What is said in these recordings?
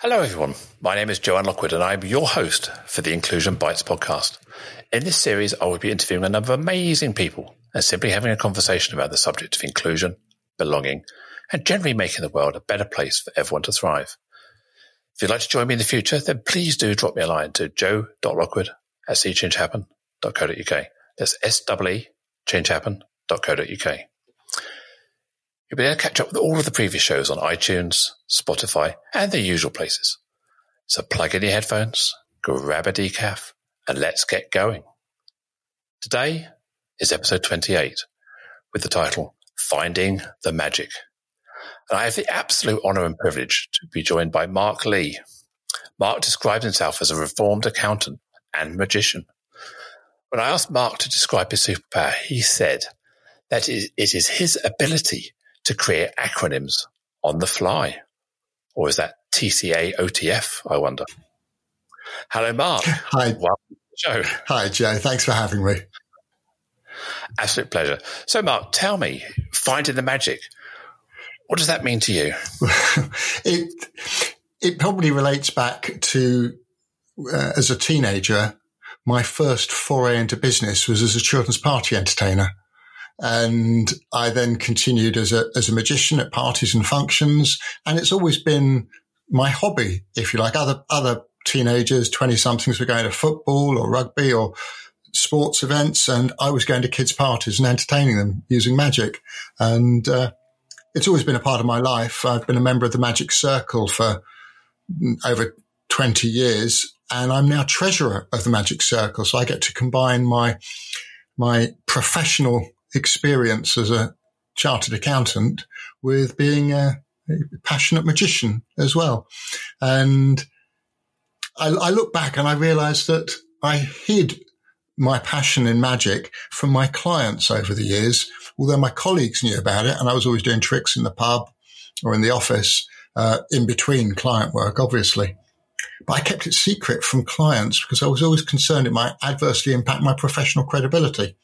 Hello, everyone. My name is Joanne Lockwood, and I'm your host for the Inclusion Bites podcast. In this series, I will be interviewing a number of amazing people and simply having a conversation about the subject of inclusion, belonging, and generally making the world a better place for everyone to thrive. If you'd like to join me in the future, then please do drop me a line to joe.lockwood at seechangehappen.co.uk. That's S-E-E changehappen.co.uk. You'll be able to catch up with all of the previous shows on iTunes, Spotify, and the usual places. So plug in your headphones, grab a decaf, and let's get going. Today is episode 28 with the title Finding the Magic. And I have the absolute honor and privilege to be joined by Mark Lee. Mark describes himself as a reformed accountant and magician. When I asked Mark to describe his superpower, he said that it is his ability to create acronyms on the fly. Or is that TCA OTF, I wonder? Hello, Mark. Hi. Welcome show. Hi, Joe. Thanks for having me. Absolute pleasure. So, Mark, tell me, finding the magic, what does that mean to you? it it probably relates back to uh, as a teenager. My first foray into business was as a children's party entertainer. And I then continued as a, as a magician at parties and functions. And it's always been my hobby, if you like. Other, other teenagers, 20 somethings were going to football or rugby or sports events. And I was going to kids parties and entertaining them using magic. And, uh, it's always been a part of my life. I've been a member of the Magic Circle for over 20 years and I'm now treasurer of the Magic Circle. So I get to combine my, my professional experience as a chartered accountant with being a, a passionate magician as well. And I, I look back and I realized that I hid my passion in magic from my clients over the years, although my colleagues knew about it and I was always doing tricks in the pub or in the office, uh, in between client work, obviously. But I kept it secret from clients because I was always concerned it might adversely impact my professional credibility.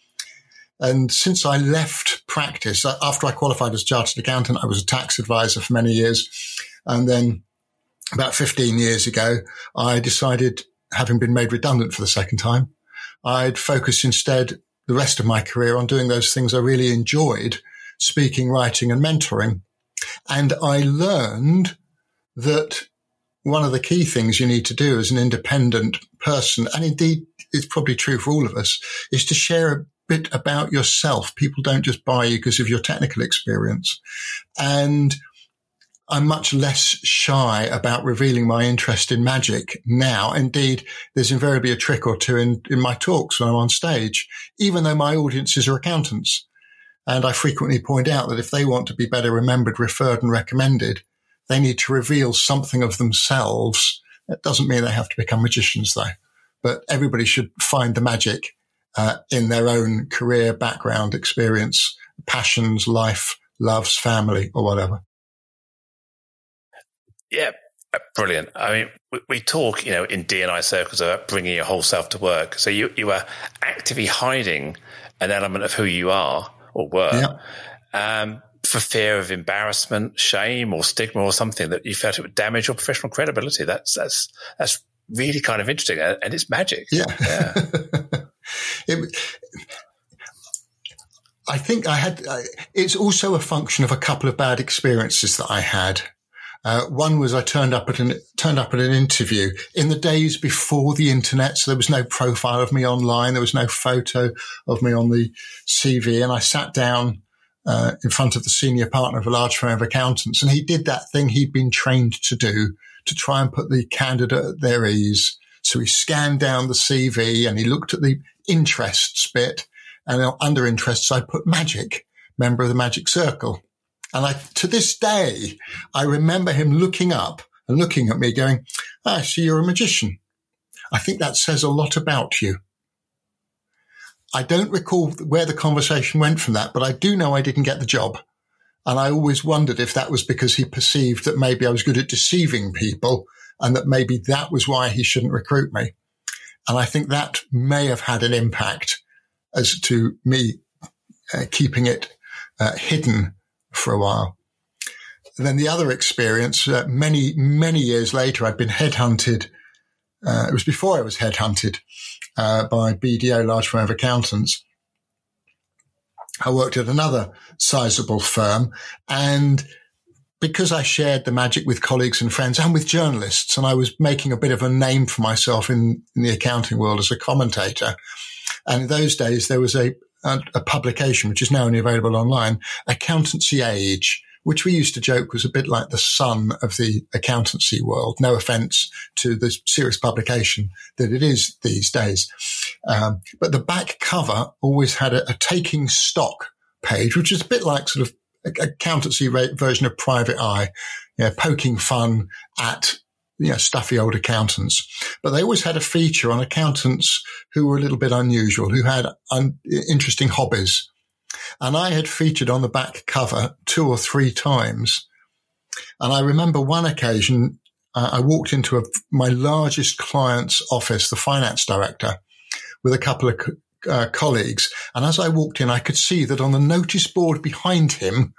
And since I left practice, after I qualified as chartered accountant, I was a tax advisor for many years. And then about 15 years ago, I decided, having been made redundant for the second time, I'd focus instead the rest of my career on doing those things I really enjoyed, speaking, writing and mentoring. And I learned that one of the key things you need to do as an independent person, and indeed it's probably true for all of us, is to share bit about yourself. People don't just buy you because of your technical experience. And I'm much less shy about revealing my interest in magic now. Indeed, there's invariably a trick or two in, in my talks when I'm on stage, even though my audiences are accountants. And I frequently point out that if they want to be better remembered, referred and recommended, they need to reveal something of themselves. That doesn't mean they have to become magicians though, but everybody should find the magic uh, in their own career, background, experience, passions, life, loves, family, or whatever. Yeah, brilliant. I mean, we, we talk, you know, in D&I circles about bringing your whole self to work. So you you are actively hiding an element of who you are or were. Yeah. Um, for fear of embarrassment, shame, or stigma, or something that you felt it would damage your professional credibility. That's that's that's really kind of interesting, and it's magic. Yeah, yeah. it, I think I had, it's also a function of a couple of bad experiences that I had. Uh, one was I turned up at an turned up at an interview in the days before the internet, so there was no profile of me online, there was no photo of me on the CV, and I sat down uh, in front of the senior partner of a large firm of accountants, and he did that thing he'd been trained to do to try and put the candidate at their ease. So he scanned down the CV and he looked at the interests bit and under interests, I put magic, member of the magic circle. And I, to this day, I remember him looking up and looking at me going, I ah, see you're a magician. I think that says a lot about you. I don't recall where the conversation went from that, but I do know I didn't get the job. And I always wondered if that was because he perceived that maybe I was good at deceiving people and that maybe that was why he shouldn't recruit me. And I think that may have had an impact as to me uh, keeping it uh, hidden for a while. and then the other experience, uh, many, many years later, I'd been headhunted. Uh, it was before I was headhunted uh, by BDO, large firm of accountants. I worked at another sizable firm and because I shared the magic with colleagues and friends and with journalists, and I was making a bit of a name for myself in, in the accounting world as a commentator. And in those days, there was a, a, a publication, which is now only available online, Accountancy Age, which we used to joke was a bit like the Sun of the accountancy world. No offense to the serious publication that it is these days. Um, but the back cover always had a, a taking stock page, which is a bit like sort of accountancy version of Private Eye, you know, poking fun at you know, stuffy old accountants. But they always had a feature on accountants who were a little bit unusual, who had un- interesting hobbies. And I had featured on the back cover two or three times. And I remember one occasion, uh, I walked into a, my largest client's office, the finance director, with a couple of uh, colleagues. And as I walked in, I could see that on the notice board behind him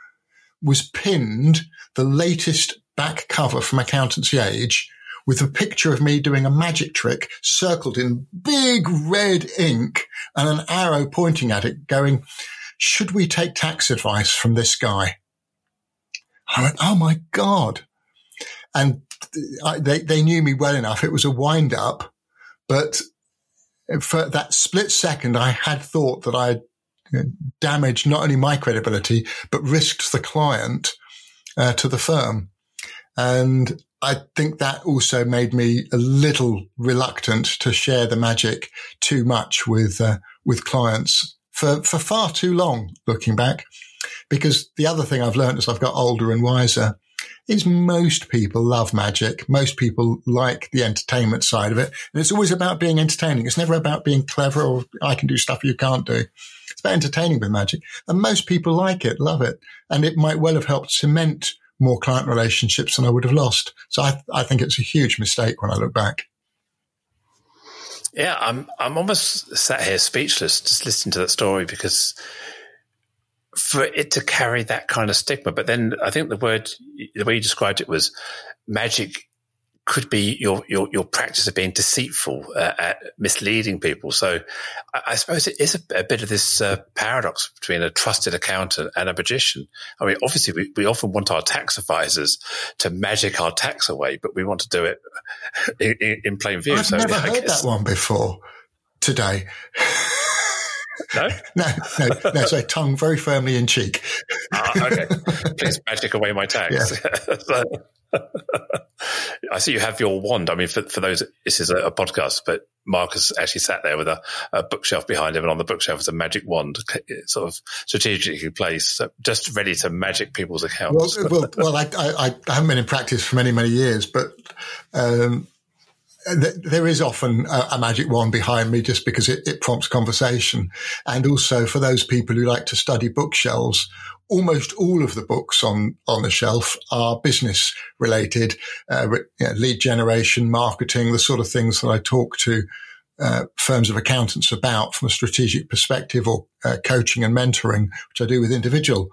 was pinned the latest back cover from Accountancy Age with a picture of me doing a magic trick circled in big red ink and an arrow pointing at it going, should we take tax advice from this guy? I went, oh my God. And I, they, they knew me well enough. It was a wind up, but for that split second, I had thought that I had damaged not only my credibility, but risked the client uh, to the firm. And I think that also made me a little reluctant to share the magic too much with, uh, with clients for, for far too long, looking back. Because the other thing I've learned as I've got older and wiser is most people love magic. Most people like the entertainment side of it. And it's always about being entertaining. It's never about being clever or I can do stuff you can't do. It's about entertaining with magic. And most people like it, love it. And it might well have helped cement more client relationships than I would have lost. So I, I think it's a huge mistake when I look back. Yeah, I'm I'm almost sat here speechless just listening to that story because for it to carry that kind of stigma. But then I think the word, the way you described it was magic could be your your, your practice of being deceitful, uh, at misleading people. So I, I suppose it is a, a bit of this uh, paradox between a trusted accountant and a magician. I mean, obviously, we, we often want our tax advisors to magic our tax away, but we want to do it in, in plain view. I've so never heard that one before today. No? no, no, no. So tongue very firmly in cheek. ah, okay. Please magic away my tax. Yeah. so, I see you have your wand. I mean, for, for those, this is a, a podcast, but Mark's actually sat there with a, a, bookshelf behind him, and on the bookshelf is a magic wand, sort of strategically placed, just ready to magic people's accounts. Well, well, well I, I, I, haven't been in practice for many, many years, but um, there is often a, magic wand behind me just because it, it, prompts conversation. And also for those people who like to study bookshelves, almost all of the books on, on the shelf are business related, uh, you know, lead generation, marketing, the sort of things that I talk to uh, firms of accountants about from a strategic perspective or uh, coaching and mentoring, which I do with individual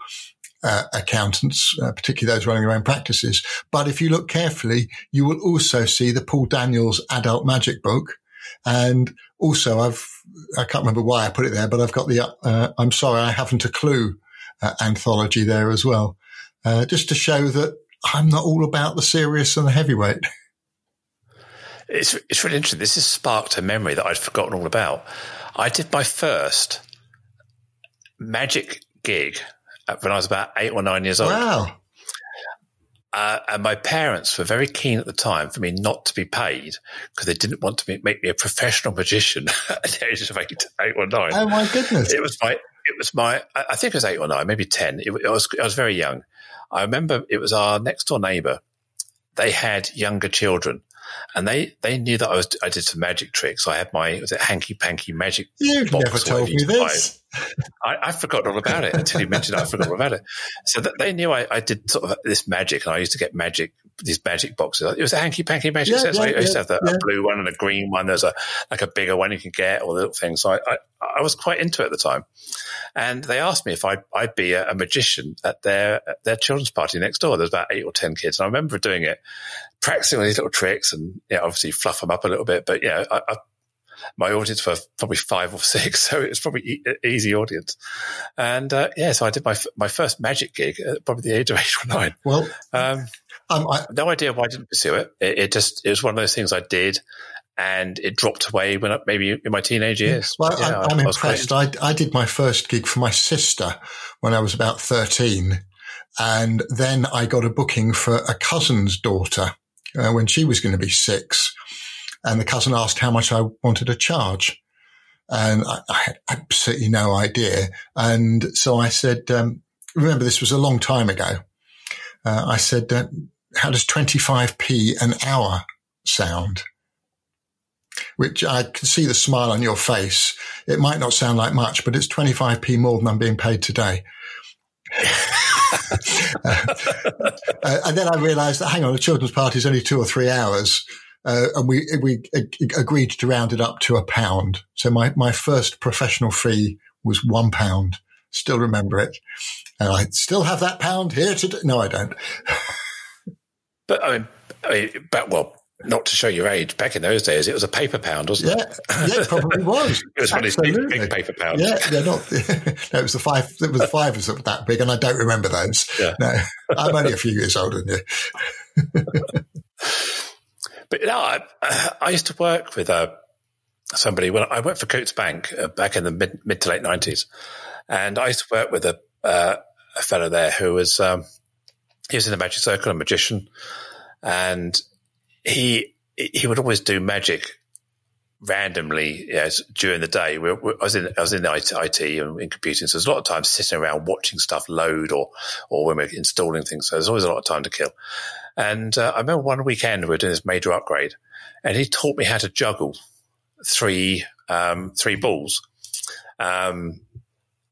uh, accountants, uh, particularly those running their own practices. But if you look carefully, you will also see the Paul Daniels adult magic book. And also I've, I can't remember why I put it there, but I've got the, uh, I'm sorry, I haven't a clue uh, anthology there as well. Uh, just to show that I'm not all about the serious and the heavyweight. It's, it's really interesting. This has sparked a memory that I'd forgotten all about. I did my first magic gig when I was about eight or nine years old. Wow. Uh, and my parents were very keen at the time for me not to be paid because they didn't want to make me a professional magician at the age of eight, eight or nine. Oh my goodness! It was my, it was my, I think it was eight or nine, maybe ten. It, it was, I was very young. I remember it was our next door neighbour. They had younger children, and they they knew that I was I did some magic tricks. I had my was it hanky panky magic. You've never told me this. I, I forgot all about it until you mentioned it. I forgot all about it. So that they knew I, I, did sort of this magic, and I used to get magic, these magic boxes. It was a hanky panky magic yeah, set. Yeah, I used yeah, to have the, a blue one and a green one. There's a like a bigger one you can get, or little things. So I, I, I, was quite into it at the time. And they asked me if I'd, I'd be a, a magician at their at their children's party next door. There's about eight or ten kids, and I remember doing it, practicing all these little tricks, and you know, obviously fluff them up a little bit. But yeah, I, I my audience were probably five or six, so it was probably e- easy audience. And uh, yeah, so I did my my first magic gig at probably the age of eight or nine. Well, um, um, I, no idea why I didn't pursue it. it. It just it was one of those things I did, and it dropped away when I, maybe in my teenage years. Well, yeah, I'm, I'm impressed. I, I did my first gig for my sister when I was about thirteen, and then I got a booking for a cousin's daughter uh, when she was going to be six and the cousin asked how much I wanted to charge. And I, I had absolutely no idea. And so I said, um, remember this was a long time ago. Uh, I said, uh, how does 25p an hour sound? Which I can see the smile on your face. It might not sound like much, but it's 25p more than I'm being paid today. uh, and then I realized that, hang on, a children's party is only two or three hours. Uh, and we we agreed to round it up to a pound. So my my first professional fee was one pound. Still remember it, and I still have that pound here today. No, I don't. but I mean, I mean, but well, not to show your age, back in those days, it was a paper pound, wasn't yeah, it? Yeah, it probably was. it was one of these big, paper pounds. Yeah, they're not. no, it was the five. It was the five was that big, and I don't remember those. Yeah. No, I'm only a few years older than you. But you know, I, I used to work with uh, somebody when I worked for Coutts Bank uh, back in the mid, mid to late nineties, and I used to work with a uh, a fellow there who was um, he was in the magic circle, a magician, and he he would always do magic randomly yes, during the day. We, we, I was in I was in IT, IT and in computing, so there's a lot of time sitting around watching stuff load or or when we're installing things. So there's always a lot of time to kill. And uh, I remember one weekend we were doing this major upgrade, and he taught me how to juggle three um, three balls. Um,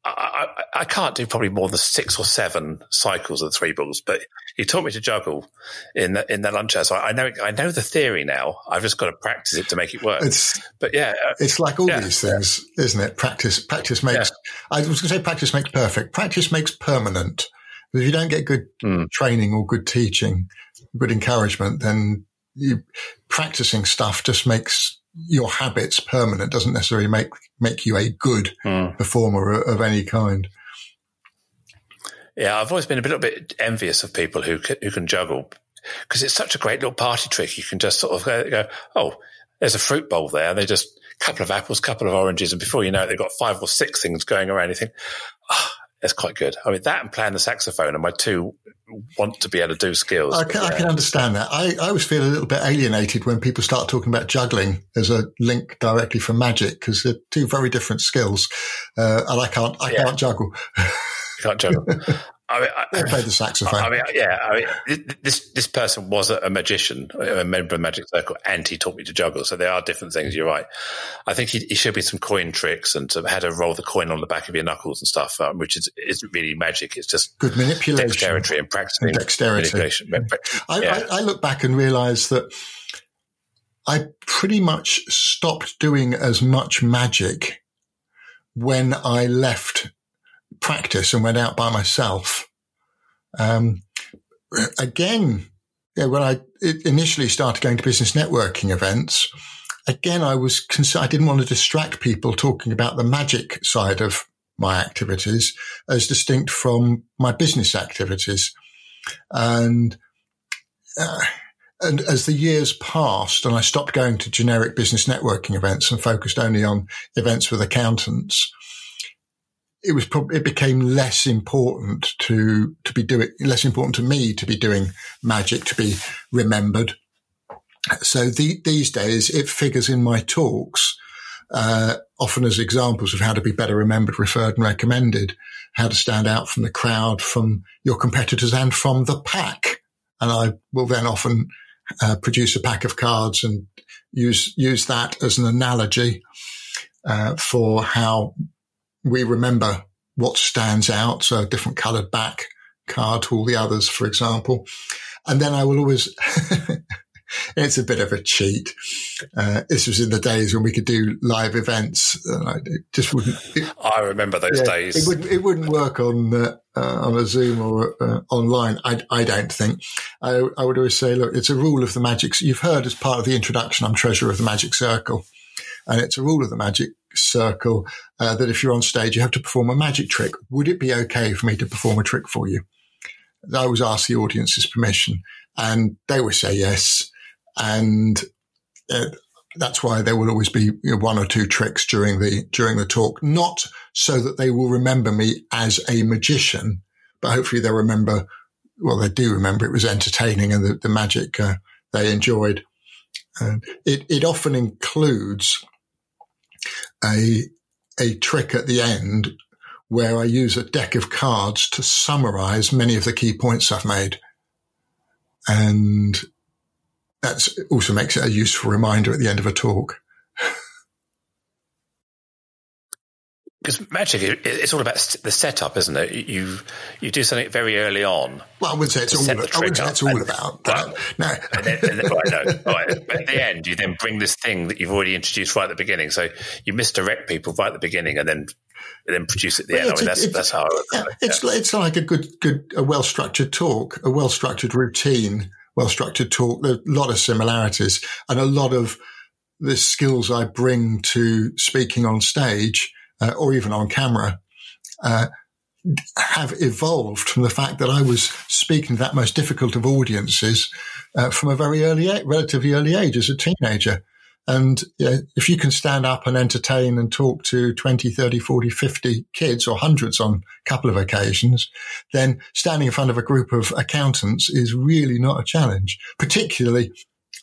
I, I, I, can't do probably more than six or seven cycles of three balls, but he taught me to juggle in the, in the lunch hour. So I know I know the theory now. I've just got to practice it to make it work. It's, but yeah, uh, it's like all yeah. these things, isn't it? Practice practice makes. Yeah. I was going to say practice makes perfect. Practice makes permanent. But if you don't get good mm. training or good teaching, good encouragement, then you practicing stuff just makes your habits permanent. Doesn't necessarily make make you a good mm. performer of any kind. Yeah, I've always been a little bit envious of people who can, who can juggle because it's such a great little party trick. You can just sort of go, go oh, there's a fruit bowl there. They just couple of apples, couple of oranges, and before you know it, they've got five or six things going around. You think, oh, that's quite good. I mean, that and playing the saxophone are my two want to be able to do skills. I can, yeah. I can understand that. I, I always feel a little bit alienated when people start talking about juggling as a link directly from magic because they're two very different skills, uh, and I can't I yeah. can't juggle. Can't juggle. I mean, I, played the saxophone. I mean, yeah. I mean, this this person was a magician, a member of Magic Circle, and he taught me to juggle. So there are different things. You're right. I think he, he showed me some coin tricks and how to roll the coin on the back of your knuckles and stuff, um, which is isn't really magic. It's just good manipulation, dexterity, and practicing dexterity. I, yeah. I, I look back and realize that I pretty much stopped doing as much magic when I left practice and went out by myself. Um, again, yeah, when I initially started going to business networking events, again, I was, I didn't want to distract people talking about the magic side of my activities as distinct from my business activities. And, uh, and as the years passed and I stopped going to generic business networking events and focused only on events with accountants, it was probably, it became less important to, to be doing, less important to me to be doing magic, to be remembered. So the, these days it figures in my talks, uh, often as examples of how to be better remembered, referred and recommended, how to stand out from the crowd, from your competitors and from the pack. And I will then often uh, produce a pack of cards and use, use that as an analogy, uh, for how we remember what stands out. So a different colored back card to all the others, for example. And then I will always, it's a bit of a cheat. Uh, this was in the days when we could do live events. Uh, it just wouldn't. It, I remember those yeah, days. It wouldn't. It wouldn't work on uh, uh, on a Zoom or uh, online. I, I don't think. I, I would always say, look, it's a rule of the magic. You've heard as part of the introduction, I'm treasurer of the Magic Circle, and it's a rule of the Magic Circle uh, that if you're on stage, you have to perform a magic trick. Would it be okay for me to perform a trick for you? I always ask the audience's permission, and they would say yes. And uh, that's why there will always be you know, one or two tricks during the during the talk, not so that they will remember me as a magician, but hopefully they'll remember. Well, they do remember it was entertaining and the, the magic uh, they enjoyed. And it it often includes a a trick at the end where I use a deck of cards to summarize many of the key points I've made. And that also makes it a useful reminder at the end of a talk. Because magic, it's all about the setup, isn't it? You you do something very early on. Well, I would say it's all. about, I would say it's all and, about that. Well, no, and then, and then, right, no, right. At the end, you then bring this thing that you've already introduced right at the beginning. So you misdirect people right at the beginning, and then and then produce it at the end. I mean, that's that's how. Yeah, it's yeah. it's like a good good a well structured talk, a well structured routine, well structured talk. There are a lot of similarities, and a lot of the skills I bring to speaking on stage uh, or even on camera, uh, have evolved from the fact that I was speaking to that most difficult of audiences uh, from a very early, relatively early age as a teenager. And you know, if you can stand up and entertain and talk to 20, 30, 40, 50 kids or hundreds on a couple of occasions, then standing in front of a group of accountants is really not a challenge. Particularly,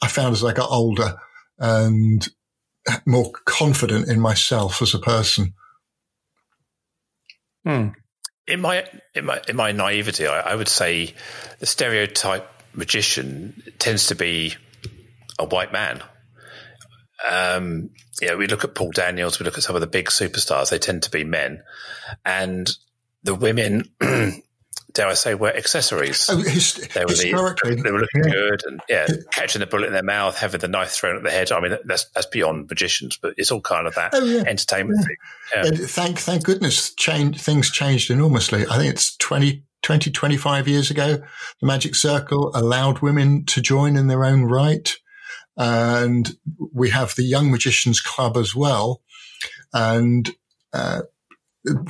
I found as I got older and more confident in myself as a person. Hmm. In my in my in my naivety, I, I would say the stereotype magician tends to be a white man. Um, we look at Paul Daniels, we look at some of the big superstars; they tend to be men, and the women dare I say, were accessories. Oh, his, they, were historically, the, they were looking yeah. good and yeah, catching the bullet in their mouth, having the knife thrown at their head. I mean, that's that's beyond magicians, but it's all kind of that oh, yeah. entertainment yeah. thing. Thank thank goodness, change, things changed enormously. I think it's 20, 20, 25 years ago. The Magic Circle allowed women to join in their own right, and we have the Young Magicians Club as well, and. Uh,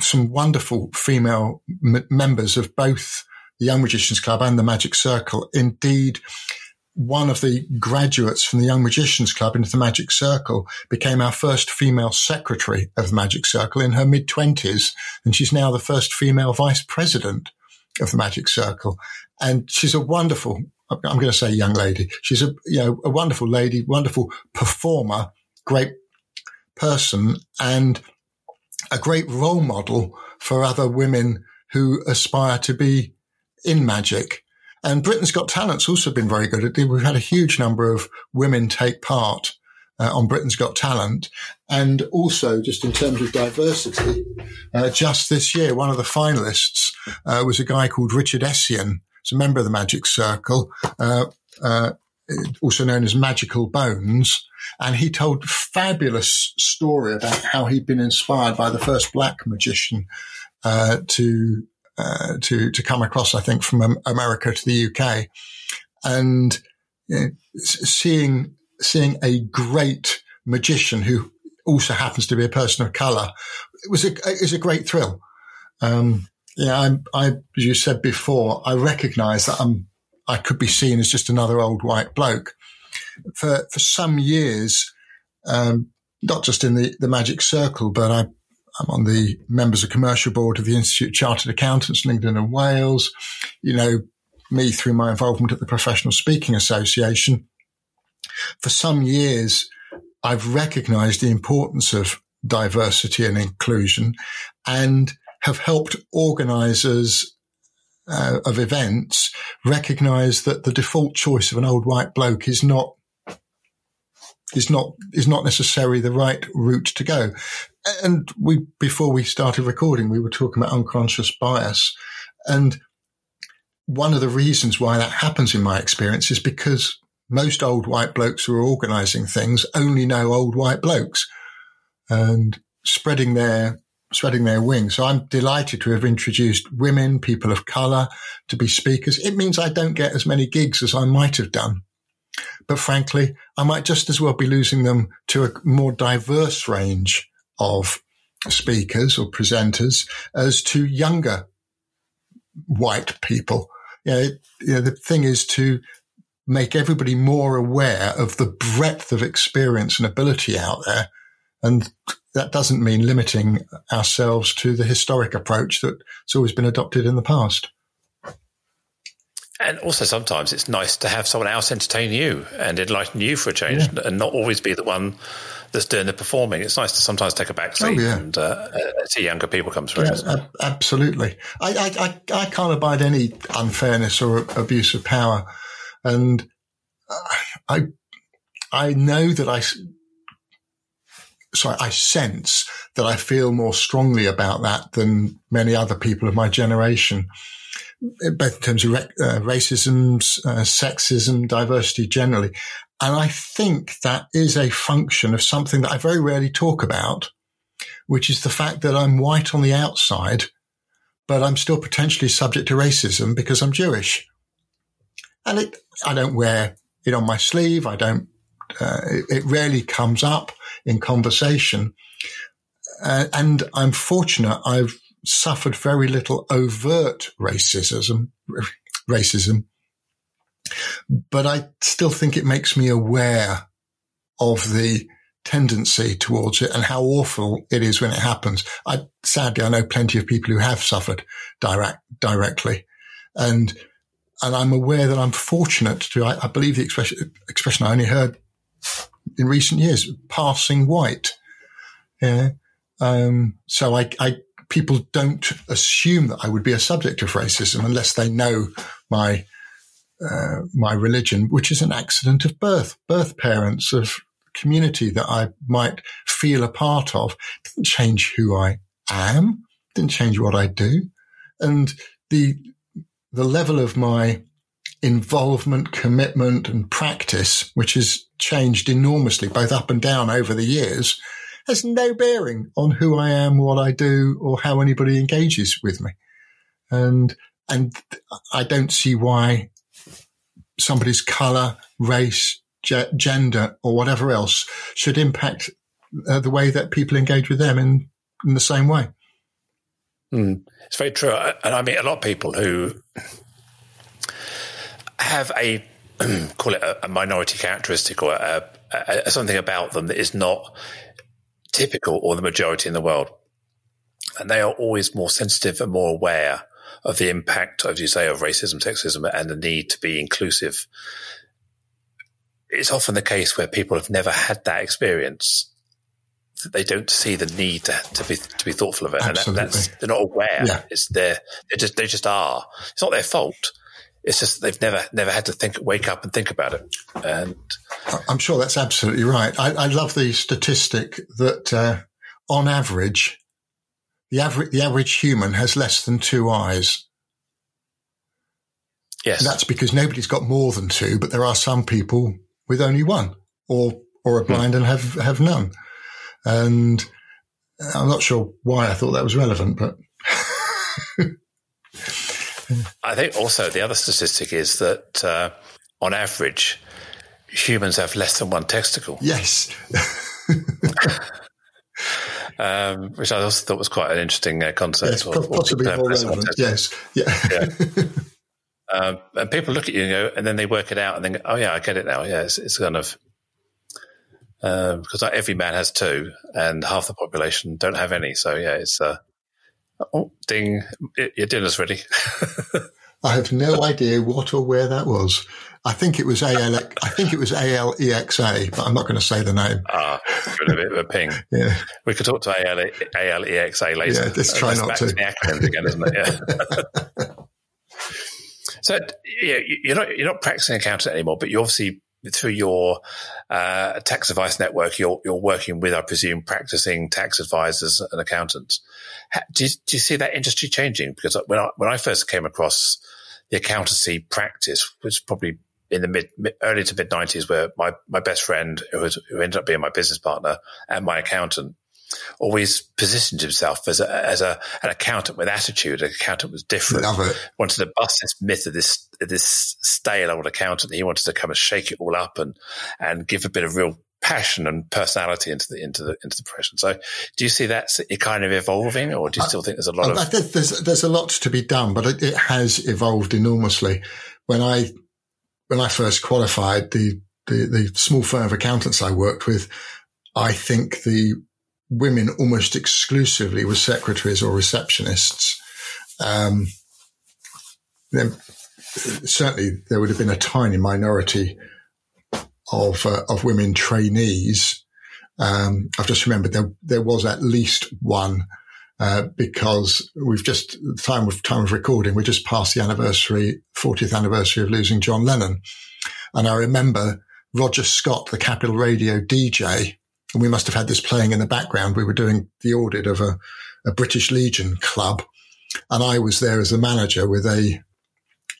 some wonderful female m- members of both the Young Magicians Club and the Magic Circle. Indeed, one of the graduates from the Young Magicians Club into the Magic Circle became our first female secretary of the Magic Circle in her mid twenties. And she's now the first female vice president of the Magic Circle. And she's a wonderful, I'm going to say young lady. She's a, you know, a wonderful lady, wonderful performer, great person. And a great role model for other women who aspire to be in magic. And Britain's Got Talent's also been very good at it. We've had a huge number of women take part uh, on Britain's Got Talent. And also, just in terms of diversity, uh, just this year, one of the finalists uh, was a guy called Richard Essien. He's a member of the Magic Circle, uh, uh, also known as Magical Bones. And he told a fabulous story about how he'd been inspired by the first black magician uh, to uh, to to come across, I think, from America to the UK, and you know, seeing seeing a great magician who also happens to be a person of color it was a was a great thrill. Um, yeah, I, I, as you said before, I recognise that I'm I could be seen as just another old white bloke. For for some years, um, not just in the, the magic circle, but I, I'm on the members of commercial board of the Institute of Chartered Accountants in England and Wales. You know, me through my involvement at the Professional Speaking Association. For some years, I've recognized the importance of diversity and inclusion and have helped organizers uh, of events recognize that the default choice of an old white bloke is not is not is not necessarily the right route to go. And we before we started recording, we were talking about unconscious bias, and one of the reasons why that happens in my experience is because most old white blokes who are organising things only know old white blokes, and spreading their spreading their wings. So I'm delighted to have introduced women, people of colour to be speakers. It means I don't get as many gigs as I might have done but frankly, I might just as well be losing them to a more diverse range of speakers or presenters as to younger white people. You know, you know, the thing is to make everybody more aware of the breadth of experience and ability out there. And that doesn't mean limiting ourselves to the historic approach that's always been adopted in the past. And also, sometimes it's nice to have someone else entertain you and enlighten you for a change, yeah. and not always be the one that's doing the performing. It's nice to sometimes take a back seat oh, yeah. and uh, see younger people come through. Yeah, absolutely. I, I, I, I, can't abide any unfairness or abuse of power, and I I know that I sorry I sense that I feel more strongly about that than many other people of my generation both in terms of uh, racism, uh, sexism, diversity generally. And I think that is a function of something that I very rarely talk about, which is the fact that I'm white on the outside, but I'm still potentially subject to racism because I'm Jewish. And it, I don't wear it on my sleeve. I don't, uh, it, it, rarely comes up in conversation. Uh, and I'm fortunate. I've suffered very little overt racism, racism, but I still think it makes me aware of the tendency towards it and how awful it is when it happens. I sadly I know plenty of people who have suffered direct directly, and and I'm aware that I'm fortunate to. I, I believe the expression expression I only heard in recent years, passing white. Yeah. Um, so I, I people don't assume that I would be a subject of racism unless they know my uh, my religion, which is an accident of birth, birth parents of community that I might feel a part of. Didn't change who I am, didn't change what I do, and the the level of my involvement, commitment, and practice, which has changed enormously, both up and down over the years, has no bearing on who I am, what I do, or how anybody engages with me. And, and I don't see why somebody's color, race, ge- gender, or whatever else should impact uh, the way that people engage with them in, in the same way. Mm, it's very true. And I meet a lot of people who have a, call it a, a minority characteristic or a, a, something about them that is not typical or the majority in the world. And they are always more sensitive and more aware of the impact, as you say, of racism, sexism, and the need to be inclusive. It's often the case where people have never had that experience that they don't see the need to, to be to be thoughtful of it, Absolutely. and that, they're not aware. Yeah. It's their they just they just are. It's not their fault. It's just they've never never had to think, wake up and think about it. And I'm sure that's absolutely right. I, I love the statistic that uh, on average, the average the average human has less than two eyes. Yes, and that's because nobody's got more than two, but there are some people with only one, or or are hmm. blind hmm. and have have none. And I'm not sure why I thought that was relevant, but. I think also the other statistic is that uh, on average, humans have less than one testicle. Yes. um, which I also thought was quite an interesting uh, concept. Yes, or, possibly or more relevant. Yes. Yeah. yeah. Um, and people look at you and go, and then they work it out and then, go, oh yeah, I get it now. Yeah, it's, it's kind of um, because not every man has two, and half the population don't have any. So yeah, it's uh, Oh, ding! Your dinner's ready. I have no idea what or where that was. I think it was AL. I think it was ALEXA, but I'm not going to say the name. Ah, a bit of a ping. yeah, we could talk to AL, ALEXA later. Yeah, let's try not to. The acronyms again, isn't it? Yeah. so yeah, you're not you're not practicing accountant anymore, but you obviously through your uh, tax advice network, you're you're working with, I presume, practicing tax advisors and accountants. Do you, do you see that industry changing? Because when I when I first came across the accountancy practice, was probably in the mid, mid early to mid nineties, where my my best friend, who, was, who ended up being my business partner and my accountant, always positioned himself as a, as a, an accountant with attitude. An accountant was different. Love it. Wanted to bust this myth of this this stale old accountant. He wanted to come and shake it all up and and give a bit of real passion and personality into the into the into the profession. So, do you see that kind of evolving, or do you still think there's a lot I, of? I think there's there's a lot to be done, but it, it has evolved enormously. When I when I first qualified, the, the the small firm of accountants I worked with, I think the women almost exclusively were secretaries or receptionists. Um, then certainly there would have been a tiny minority of uh, of women trainees. Um, I've just remembered there there was at least one uh, because we've just time of time of recording we just passed the anniversary 40th anniversary of losing John Lennon, and I remember Roger Scott, the Capital Radio DJ, and we must have had this playing in the background. We were doing the audit of a, a British Legion club, and I was there as a manager with a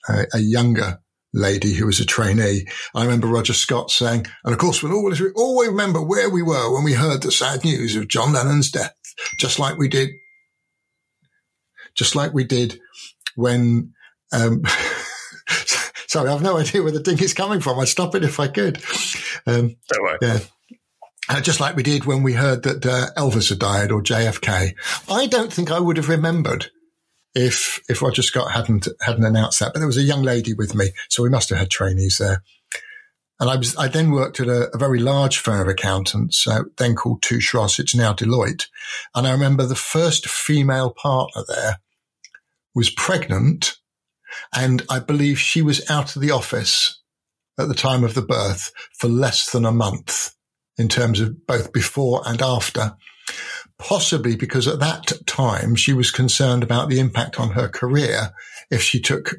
a, a younger lady who was a trainee. I remember Roger Scott saying, and of course, we'll always, always remember where we were when we heard the sad news of John Lennon's death, just like we did, just like we did when, um, sorry, I've no idea where the ding is coming from. I'd stop it if I could. Um. Yeah. Uh, just like we did when we heard that uh, Elvis had died or JFK. I don't think I would have remembered if if Roger Scott hadn't hadn't announced that. But there was a young lady with me, so we must have had trainees there. And I was I then worked at a, a very large firm of accountants, uh, then called Touche Ross. It's now Deloitte. And I remember the first female partner there was pregnant, and I believe she was out of the office at the time of the birth for less than a month in terms of both before and after possibly because at that time she was concerned about the impact on her career if she took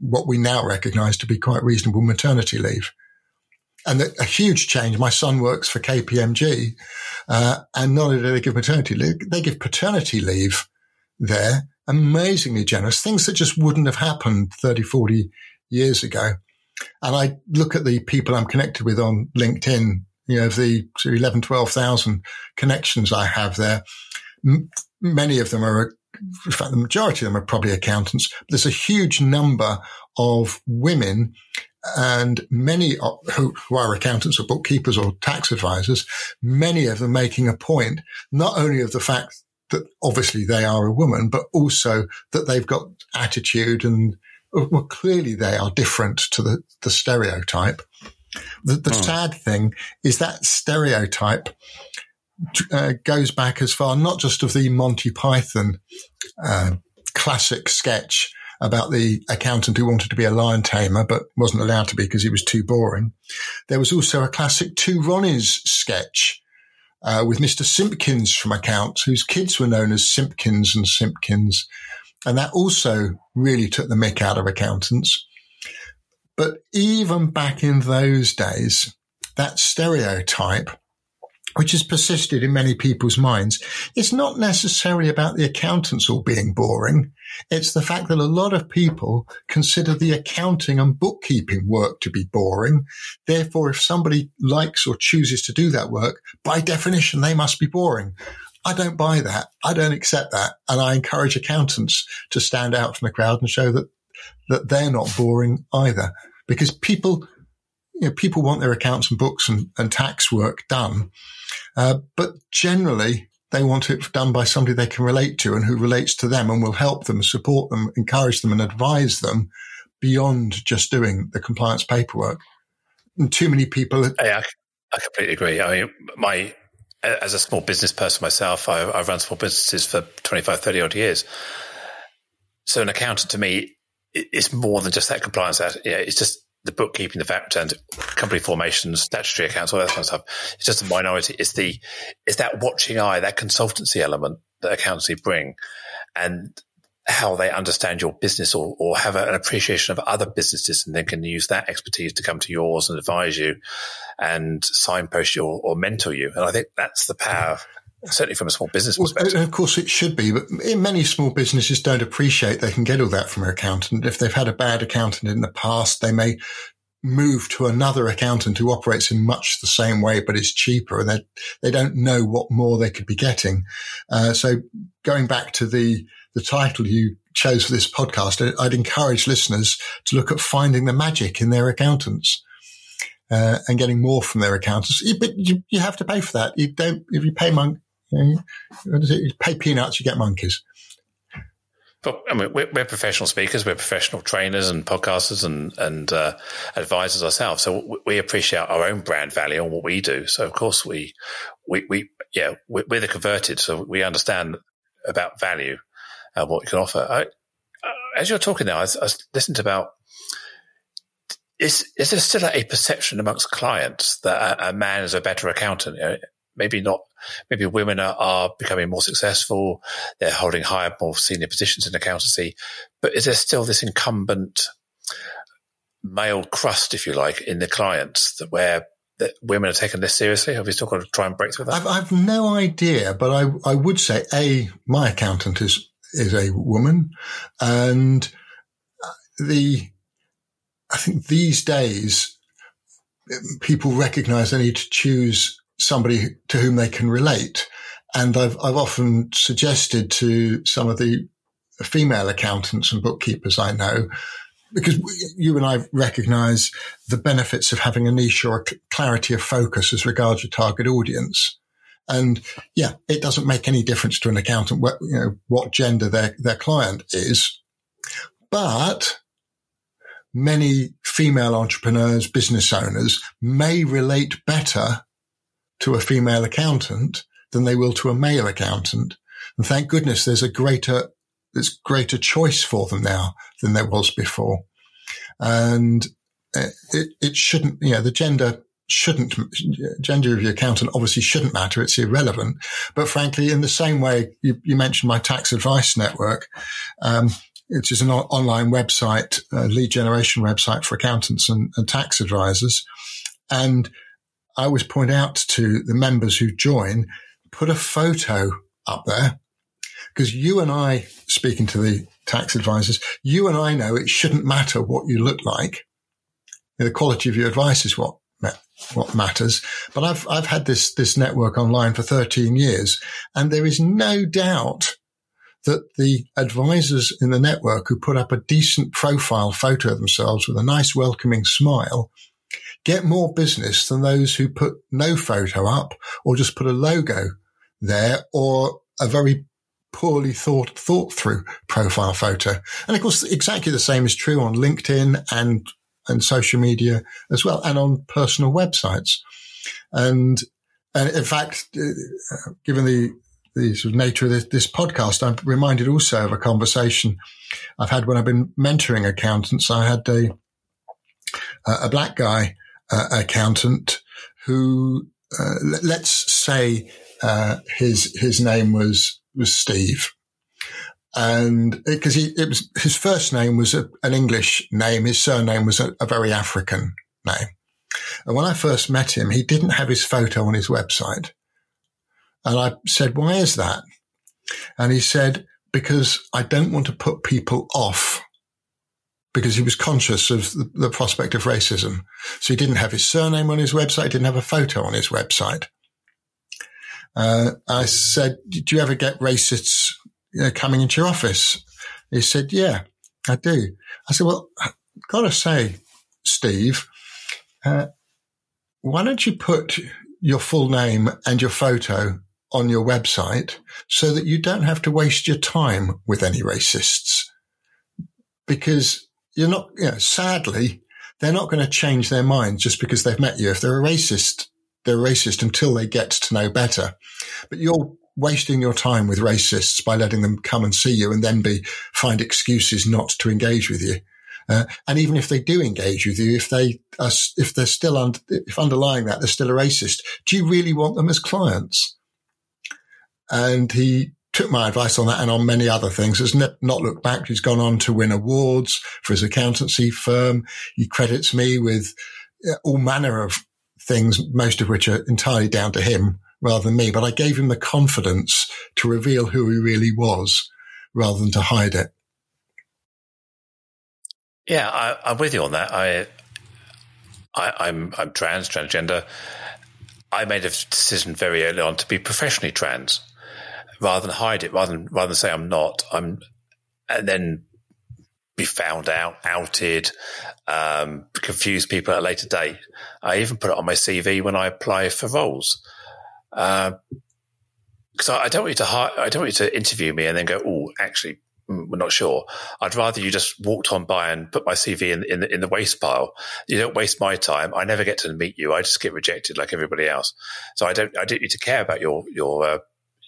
what we now recognize to be quite reasonable maternity leave. And a huge change. My son works for KPMG, uh, and not only do they give maternity leave, they give paternity leave there. Amazingly generous. Things that just wouldn't have happened 30, 40 years ago. And I look at the people I'm connected with on LinkedIn you know, the 11, 12,000 connections I have there, m- many of them are, in fact, the majority of them are probably accountants. There's a huge number of women and many who, who are accountants or bookkeepers or tax advisors, many of them making a point, not only of the fact that obviously they are a woman, but also that they've got attitude and uh, well, clearly they are different to the, the stereotype. The, the hmm. sad thing is that stereotype uh, goes back as far not just of the Monty Python uh, classic sketch about the accountant who wanted to be a lion tamer but wasn't allowed to be because he was too boring. There was also a classic Two Ronnies sketch uh, with Mr. Simpkins from accounts, whose kids were known as Simpkins and Simpkins. And that also really took the mick out of accountants. But even back in those days, that stereotype, which has persisted in many people's minds, is not necessarily about the accountants all being boring. It's the fact that a lot of people consider the accounting and bookkeeping work to be boring. Therefore, if somebody likes or chooses to do that work, by definition, they must be boring. I don't buy that. I don't accept that. And I encourage accountants to stand out from the crowd and show that that they're not boring either because people, you know, people want their accounts and books and, and tax work done. Uh, but generally they want it done by somebody they can relate to and who relates to them and will help them, support them, encourage them and advise them beyond just doing the compliance paperwork. And too many people. I completely agree. I mean, my, as a small business person myself, I, have run small businesses for 25, 30 odd years. So an accountant to me it's more than just that compliance. That Yeah, it's just the bookkeeping, the VAT returns, company formations, statutory accounts, all that kind of stuff. It's just a minority. It's the it's that watching eye, that consultancy element that accountancy bring, and how they understand your business or, or have an appreciation of other businesses and then can use that expertise to come to yours and advise you and signpost you or, or mentor you. And I think that's the power certainly from a small business perspective. Well, of course, it should be, but many small businesses don't appreciate they can get all that from an accountant. If they've had a bad accountant in the past, they may move to another accountant who operates in much the same way, but is cheaper, and they they don't know what more they could be getting. Uh, so, going back to the the title you chose for this podcast, I'd encourage listeners to look at finding the magic in their accountants. Uh, and getting more from their accountants, but you, you have to pay for that. You don't if you pay monk, you, pay peanuts, you get monkeys. But I mean, we're, we're, professional speakers, we're professional trainers and podcasters and and uh, advisors ourselves. So we appreciate our own brand value and what we do. So of course we we, we yeah we're, we're the converted, so we understand about value and what we can offer. I, uh, as you're talking now, I, I listened about. Is is there still a perception amongst clients that a, a man is a better accountant? You know, maybe not, maybe women are, are, becoming more successful. They're holding higher, more senior positions in accountancy. But is there still this incumbent male crust, if you like, in the clients that where that women are taken this seriously? Have we still got to try and break through that? I've, I've no idea, but I, I would say a my accountant is is a woman, and uh, the I think these days people recognise they need to choose somebody to whom they can relate. And I've, I've often suggested to some of the female accountants and bookkeepers I know, because you and I recognize the benefits of having a niche or a clarity of focus as regards your target audience. And yeah, it doesn't make any difference to an accountant what, you know, what gender their, their client is. But many female entrepreneurs, business owners may relate better to a female accountant than they will to a male accountant. And thank goodness there's a greater, there's greater choice for them now than there was before. And uh, it, it shouldn't, you know, the gender shouldn't, gender of your accountant obviously shouldn't matter. It's irrelevant. But frankly, in the same way, you, you mentioned my tax advice network, um, which is an online website, lead generation website for accountants and, and tax advisors. And I always point out to the members who join, put a photo up there because you and I, speaking to the tax advisors, you and I know it shouldn't matter what you look like. The quality of your advice is what what matters. But I've I've had this this network online for 13 years, and there is no doubt that the advisors in the network who put up a decent profile photo of themselves with a nice welcoming smile get more business than those who put no photo up or just put a logo there or a very poorly thought, thought through profile photo. And of course, exactly the same is true on LinkedIn and, and social media as well and on personal websites. And, and in fact, uh, given the, the sort of nature of this, this, podcast, I'm reminded also of a conversation I've had when I've been mentoring accountants. I had a, a black guy uh, accountant who, uh, let's say, uh, his his name was was Steve, and because he it was his first name was a, an English name, his surname was a, a very African name. And when I first met him, he didn't have his photo on his website. And I said, why is that? And he said, because I don't want to put people off because he was conscious of the, the, prospect of racism. So he didn't have his surname on his website, didn't have a photo on his website. Uh, I said, do you ever get racists you know, coming into your office? He said, yeah, I do. I said, well, I've got to say, Steve, uh, why don't you put your full name and your photo on your website so that you don't have to waste your time with any racists? Because you're not, you know, sadly, they're not going to change their mind just because they've met you. If they're a racist, they're a racist until they get to know better. But you're wasting your time with racists by letting them come and see you and then be find excuses not to engage with you. Uh, and even if they do engage with you, if they are, if they're still under, if underlying that they're still a racist, do you really want them as clients? And he took my advice on that and on many other things. Has not looked back. He's gone on to win awards for his accountancy firm. He credits me with uh, all manner of things, most of which are entirely down to him rather than me. But I gave him the confidence to reveal who he really was rather than to hide it. Yeah, I, am with you on that. I, I, I'm, I'm trans, transgender. I made a decision very early on to be professionally trans, rather than hide it, rather than rather than say I'm not. I'm, and then be found out, outed, um, confuse people at a later date. I even put it on my CV when I apply for roles. Because uh, I, don't want you to I don't want you to interview me and then go, oh, actually, mm, we're not sure. I'd rather you just walked on by and put my CV in, in, in the waste pile. You don't waste my time. I never get to meet you. I just get rejected like everybody else. So I don't, I don't need to care about your, your, uh,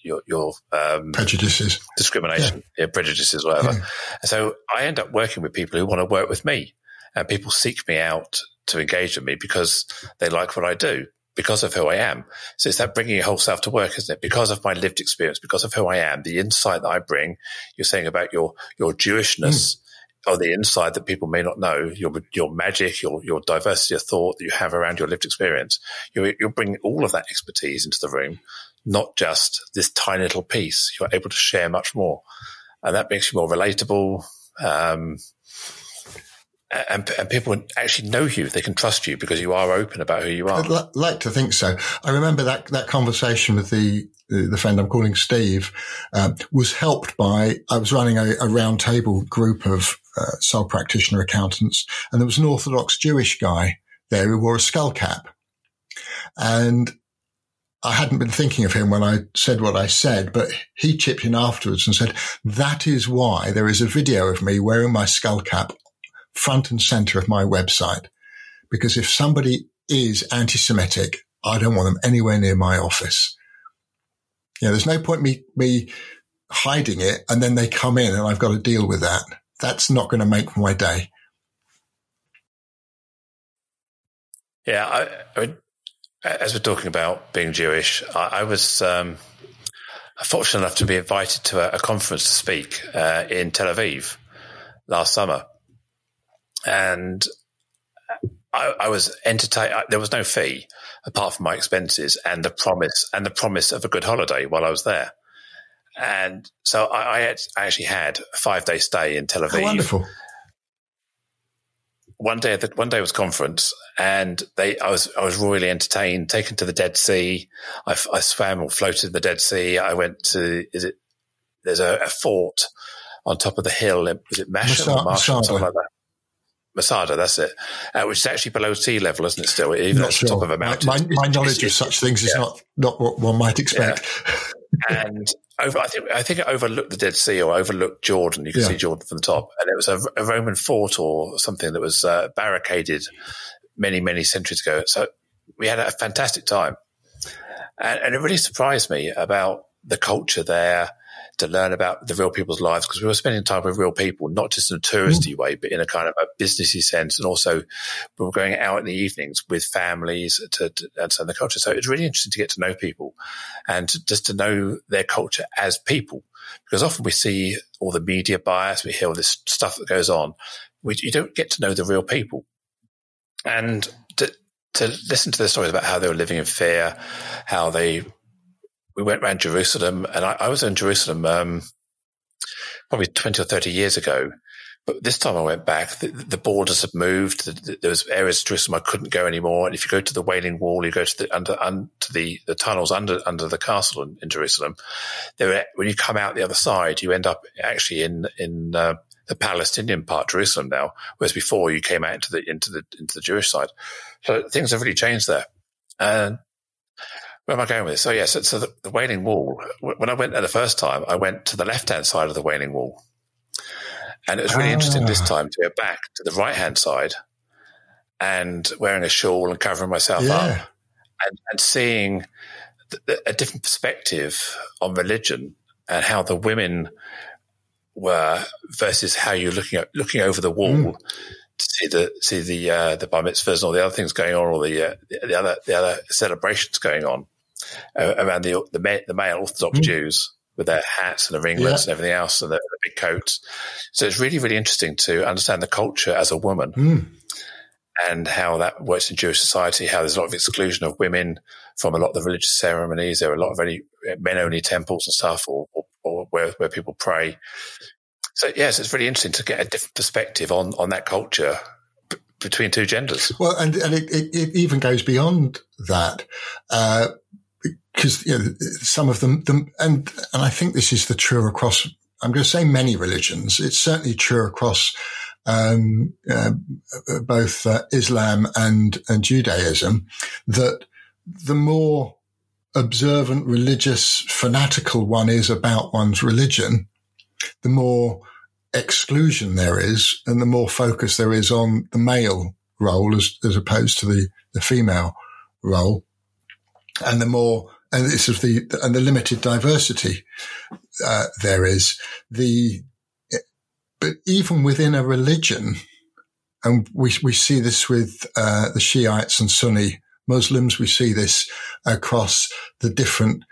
your your um, prejudices, discrimination, yeah. Yeah, prejudices, whatever. Yeah. So I end up working with people who want to work with me, and people seek me out to engage with me because they like what I do, because of who I am. So it's that bringing your whole self to work, isn't it? Because of my lived experience, because of who I am, the insight that I bring. You're saying about your your Jewishness. Mm. On the inside that people may not know, your your magic, your your diversity of thought that you have around your lived experience, you you bring all of that expertise into the room, not just this tiny little piece. You're able to share much more. And that makes you more relatable. Um, and, and, people actually know you. They can trust you because you are open about who you are. I'd like to think so. I remember that, that conversation with the, the friend I'm calling Steve, um, was helped by, I was running a, a round table group of uh, sole practitioner accountants and there was an Orthodox Jewish guy there who wore a skull cap. And I hadn't been thinking of him when I said what I said, but he chipped in afterwards and said, that is why there is a video of me wearing my skull cap front and center of my website. Because if somebody is anti-Semitic, I don't want them anywhere near my office. You know, there's no point me, me hiding it and then they come in and I've got to deal with that. That's not going to make my day. Yeah, I, I as we're talking about being Jewish, I, I was um, fortunate enough to be invited to a, a conference to speak uh, in Tel Aviv last summer, and I, I was entertained. There was no fee apart from my expenses and the promise and the promise of a good holiday while I was there. And so I, had, I actually had a five day stay in Tel Aviv. Wonderful one day the, one day was conference and they I was I was royally entertained, taken to the Dead Sea. I, I swam or floated in the Dead Sea. I went to is it there's a, a fort on top of the hill. Is it Mashhad or Marshall, something like that? Masada, that's it, uh, which is actually below sea level, isn't it? Still, even at sure. the top of a mountain. My, my, my knowledge of such things is yeah. not not what one might expect. Yeah. and over, I think I think it overlooked the Dead Sea or overlooked Jordan. You can yeah. see Jordan from the top, and it was a, a Roman fort or something that was uh, barricaded many many centuries ago. So we had a fantastic time, and, and it really surprised me about the culture there to learn about the real people's lives because we were spending time with real people, not just in a touristy mm. way, but in a kind of a businessy sense. And also we were going out in the evenings with families to, to understand the culture. So it's really interesting to get to know people and to, just to know their culture as people. Because often we see all the media bias, we hear all this stuff that goes on. We, you don't get to know the real people. And to, to listen to their stories about how they were living in fear, how they we went around Jerusalem, and I, I was in Jerusalem um, probably twenty or thirty years ago. But this time I went back, the, the borders had moved. There was areas of Jerusalem I couldn't go anymore. And if you go to the Wailing Wall, you go to the under, under the, the tunnels under under the castle in, in Jerusalem. There, when you come out the other side, you end up actually in in uh, the Palestinian part, Jerusalem now, whereas before you came out into the into the into the Jewish side. So things have really changed there. And where am I going with this? So, yes, yeah, so, so the, the, Wailing Wall. When I went there the first time, I went to the left hand side of the Wailing Wall. And it was really interesting this ah. time to go back to the right hand side and wearing a shawl and covering myself yeah. up and, and seeing the, the, a different perspective on religion and how the women were versus how you're looking at looking over the wall mm. to see the see the uh, the bar mitzvahs and all the other things going on, or the uh, the other the other celebrations going on uh, around the the, the male Orthodox mm. Jews with their hats and the ringlets yeah. and everything else and the, big coats. So it's really, really interesting to understand the culture as a woman mm. and how that works in Jewish society, how there's a lot of exclusion of women from a lot of the religious ceremonies. There are a lot of very men only temples and stuff or, or, or where, where people pray. So yes, it's really interesting to get a different perspective on, on that culture b- between two genders. Well, and, and it, it, it even goes beyond that. Uh, because you know, some of them, them, and and I think this is the true across. I'm going to say many religions. It's certainly true across um, uh, both uh, Islam and and Judaism that the more observant, religious, fanatical one is about one's religion, the more exclusion there is, and the more focus there is on the male role as as opposed to the the female role, and the more and this is the and the limited diversity uh, there is the but even within a religion and we we see this with uh, the Shiites and Sunni Muslims we see this across the different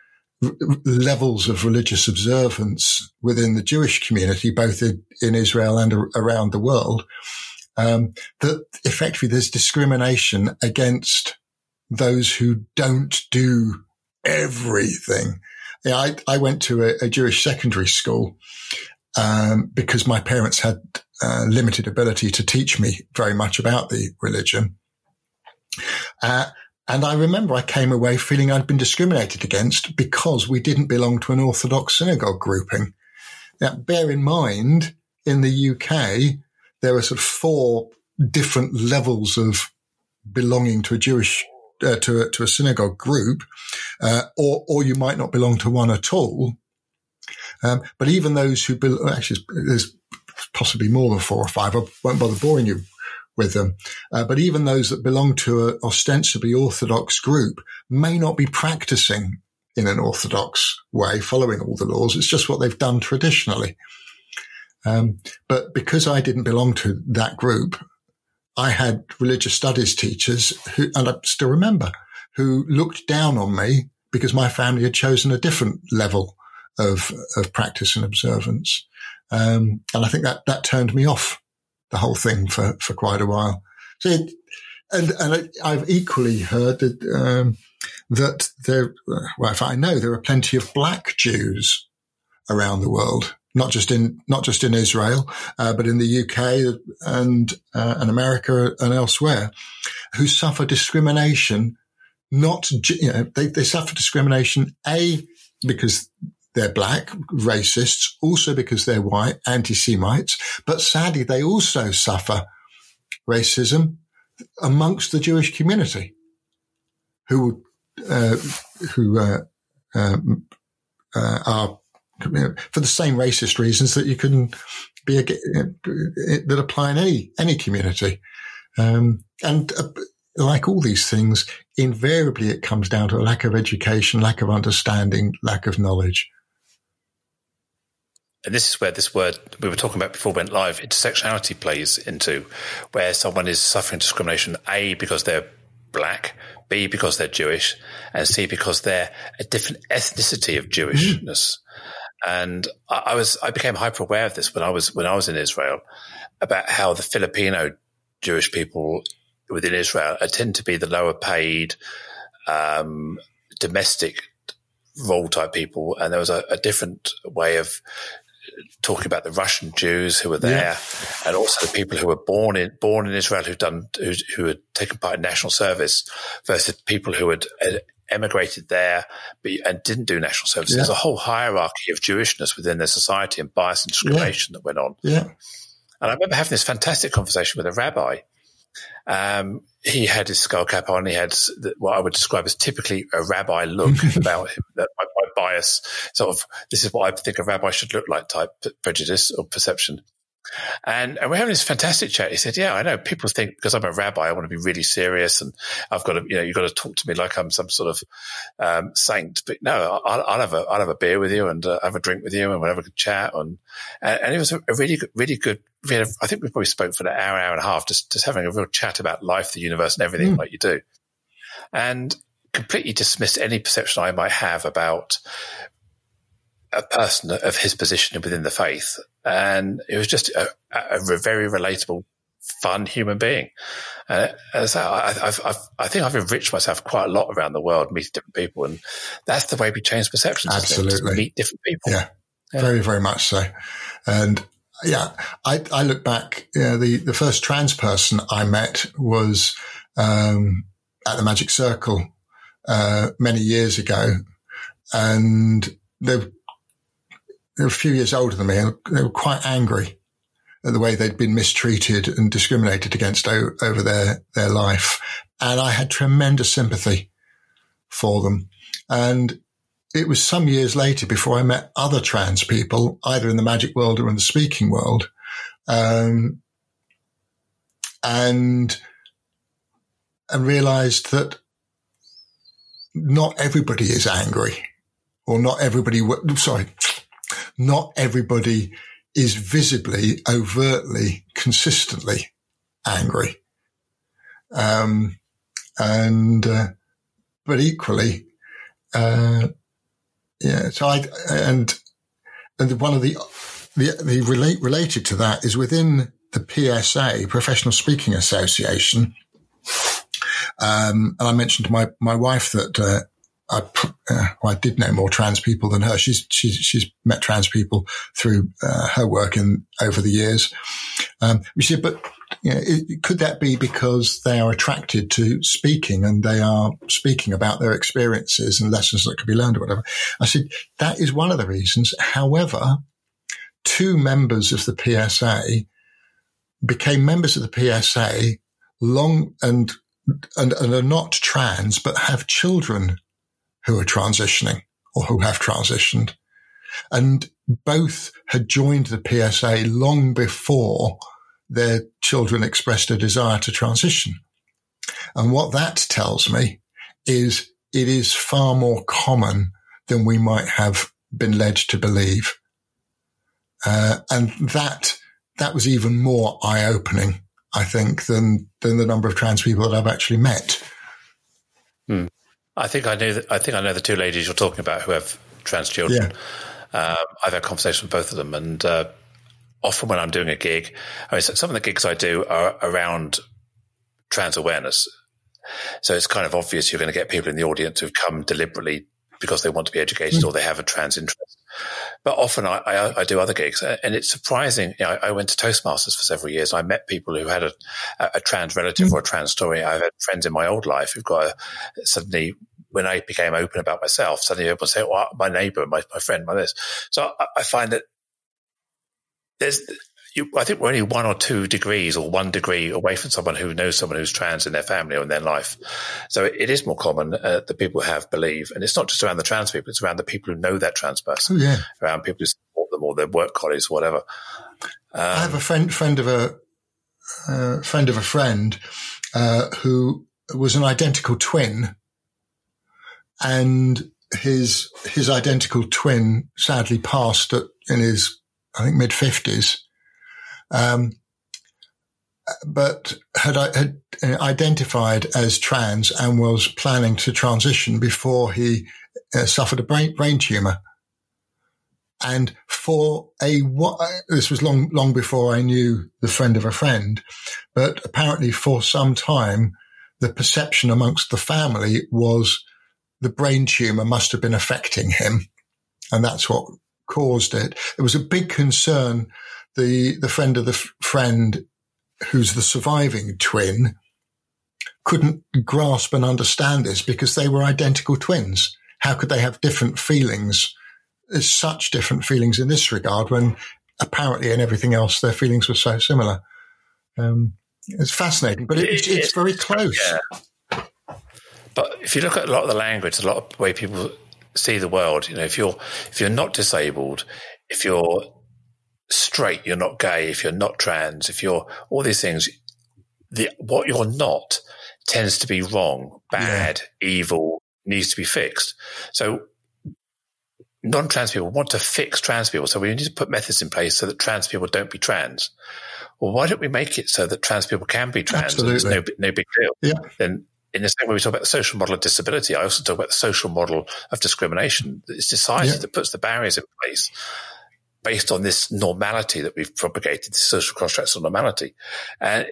levels of religious observance within the Jewish community both in, in Israel and around the world um, that effectively there's discrimination against those who don't do everything. Yeah, I, I went to a, a Jewish secondary school um, because my parents had uh, limited ability to teach me very much about the religion. Uh, and I remember I came away feeling I'd been discriminated against because we didn't belong to an Orthodox synagogue grouping. Now, bear in mind, in the UK, there are sort of four different levels of belonging to a Jewish uh, to, a, to a synagogue group, uh, or, or you might not belong to one at all. Um, but even those who be- actually, there's possibly more than four or five. I won't bother boring you with them. Uh, but even those that belong to an ostensibly orthodox group may not be practicing in an orthodox way, following all the laws. It's just what they've done traditionally. Um, but because I didn't belong to that group, I had religious studies teachers who, and I still remember, who looked down on me because my family had chosen a different level of, of practice and observance. Um, and I think that, that turned me off the whole thing for, for quite a while. So, it, and, and I've equally heard that, um, that there, well, if I know there are plenty of black Jews around the world not just in not just in Israel, uh, but in the UK and uh, and America and elsewhere, who suffer discrimination. Not you know they, they suffer discrimination a because they're black, racists, also because they're white, anti-Semites, but sadly they also suffer racism amongst the Jewish community, who uh, who uh, um, uh, are for the same racist reasons that you can be a, that apply in any any community. Um, and uh, like all these things, invariably it comes down to a lack of education, lack of understanding, lack of knowledge. And this is where this word we were talking about before went live, intersectionality plays into, where someone is suffering discrimination, A, because they're black, B, because they're Jewish, and C, because they're a different ethnicity of Jewishness. Mm. And I, I was, I became hyper aware of this when I was, when I was in Israel about how the Filipino Jewish people within Israel tend to be the lower paid, um, domestic role type people. And there was a, a, different way of talking about the Russian Jews who were there yeah. and also the people who were born in, born in Israel who'd done, who, who had taken part in national service versus people who had emigrated there but, and didn't do national service. Yeah. There's a whole hierarchy of Jewishness within their society and bias and discrimination yeah. that went on. Yeah. And I remember having this fantastic conversation with a rabbi. Um, he had his skull cap on. He had what I would describe as typically a rabbi look about him. That my, my, bias, sort of, this is what I think a rabbi should look like type prejudice or perception. And, and we're having this fantastic chat. He said, yeah, I know people think because I'm a rabbi, I want to be really serious and I've got to, you know, you've got to talk to me like I'm some sort of, um, saint. But no, I'll, I'll, have a, I'll have a beer with you and uh, have a drink with you and we'll have a good chat. And, and, and it was a, a really good, really good, we had a, I think we probably spoke for an hour, hour and a half, just, just having a real chat about life, the universe and everything mm. like you do. And completely dismissed any perception I might have about a person of his position within the faith, and it was just a, a very relatable, fun human being. Uh, so I, I've, I've, i think I've enriched myself quite a lot around the world, meeting different people, and that's the way we change perceptions. Absolutely, meet different people. Yeah, yeah, very, very much so. And yeah, I, I look back. You know, the the first trans person I met was um, at the Magic Circle uh, many years ago, and they were, they were a few years older than me, and they were quite angry at the way they'd been mistreated and discriminated against o- over their their life, and I had tremendous sympathy for them, and it was some years later before I met other trans people, either in the magic world or in the speaking world. Um, and, and realized that not everybody is angry or not everybody, sorry, not everybody is visibly, overtly, consistently angry. Um, and, uh, but equally, uh, yeah. So I, and, and one of the, the, the relate, related to that is within the PSA, Professional Speaking Association. Um, and I mentioned to my, my wife that, uh, I, uh, well, I did know more trans people than her. She's she's she's met trans people through uh, her work in over the years. Um, said, but you know, it, could that be because they are attracted to speaking and they are speaking about their experiences and lessons that could be learned or whatever? I said that is one of the reasons. However, two members of the PSA became members of the PSA long and and, and are not trans, but have children who are transitioning or who have transitioned. And both had joined the PSA long before their children expressed a desire to transition. And what that tells me is it is far more common than we might have been led to believe. Uh, and that, that was even more eye opening, I think, than, than the number of trans people that I've actually met. Hmm. I think I know. That, I think I know the two ladies you're talking about who have trans children. Yeah. Um, I've had conversations with both of them, and uh, often when I'm doing a gig, I mean, some of the gigs I do are around trans awareness. So it's kind of obvious you're going to get people in the audience who've come deliberately because they want to be educated mm. or they have a trans interest. But often I, I, I do other gigs, and it's surprising. You know, I, I, went to Toastmasters for several years. I met people who had a, a trans relative mm. or a trans story. I've had friends in my old life who've got a, suddenly when I became open about myself, suddenly everyone say, "Well, my neighbor, my, my friend, my this." So I, I find that there's you, I think we're only one or two degrees or one degree away from someone who knows someone who's trans in their family or in their life. So it is more common uh, that people have believe, and it's not just around the trans people; it's around the people who know that trans person, oh, yeah. around people who support them or their work colleagues, or whatever. Um, I have a friend, friend of a uh, friend of a friend uh, who was an identical twin, and his his identical twin sadly passed at, in his I think mid fifties um, but had, had identified as trans and was planning to transition before he uh, suffered a brain, brain tumor. And for a, this was long, long before I knew the friend of a friend, but apparently for some time, the perception amongst the family was the brain tumor must have been affecting him. And that's what caused it. There was a big concern the the friend of the f- friend who's the surviving twin couldn't grasp and understand this because they were identical twins. How could they have different feelings? There's such different feelings in this regard when apparently in everything else their feelings were so similar. Um, it's fascinating, but it, it's, it's very close. Yeah. But if you look at a lot of the language, a lot of the way people see the world, you know, if you're if you're not disabled, if you're straight, you're not gay, if you're not trans, if you're all these things, the what you're not tends to be wrong, bad, yeah. evil, needs to be fixed. So non-trans people want to fix trans people. So we need to put methods in place so that trans people don't be trans. Well, why don't we make it so that trans people can be trans? Absolutely. no, no big deal. Yeah. Then in the same way we talk about the social model of disability, I also talk about the social model of discrimination. It's society yeah. that puts the barriers in place based on this normality that we've propagated, this social constructs of normality. And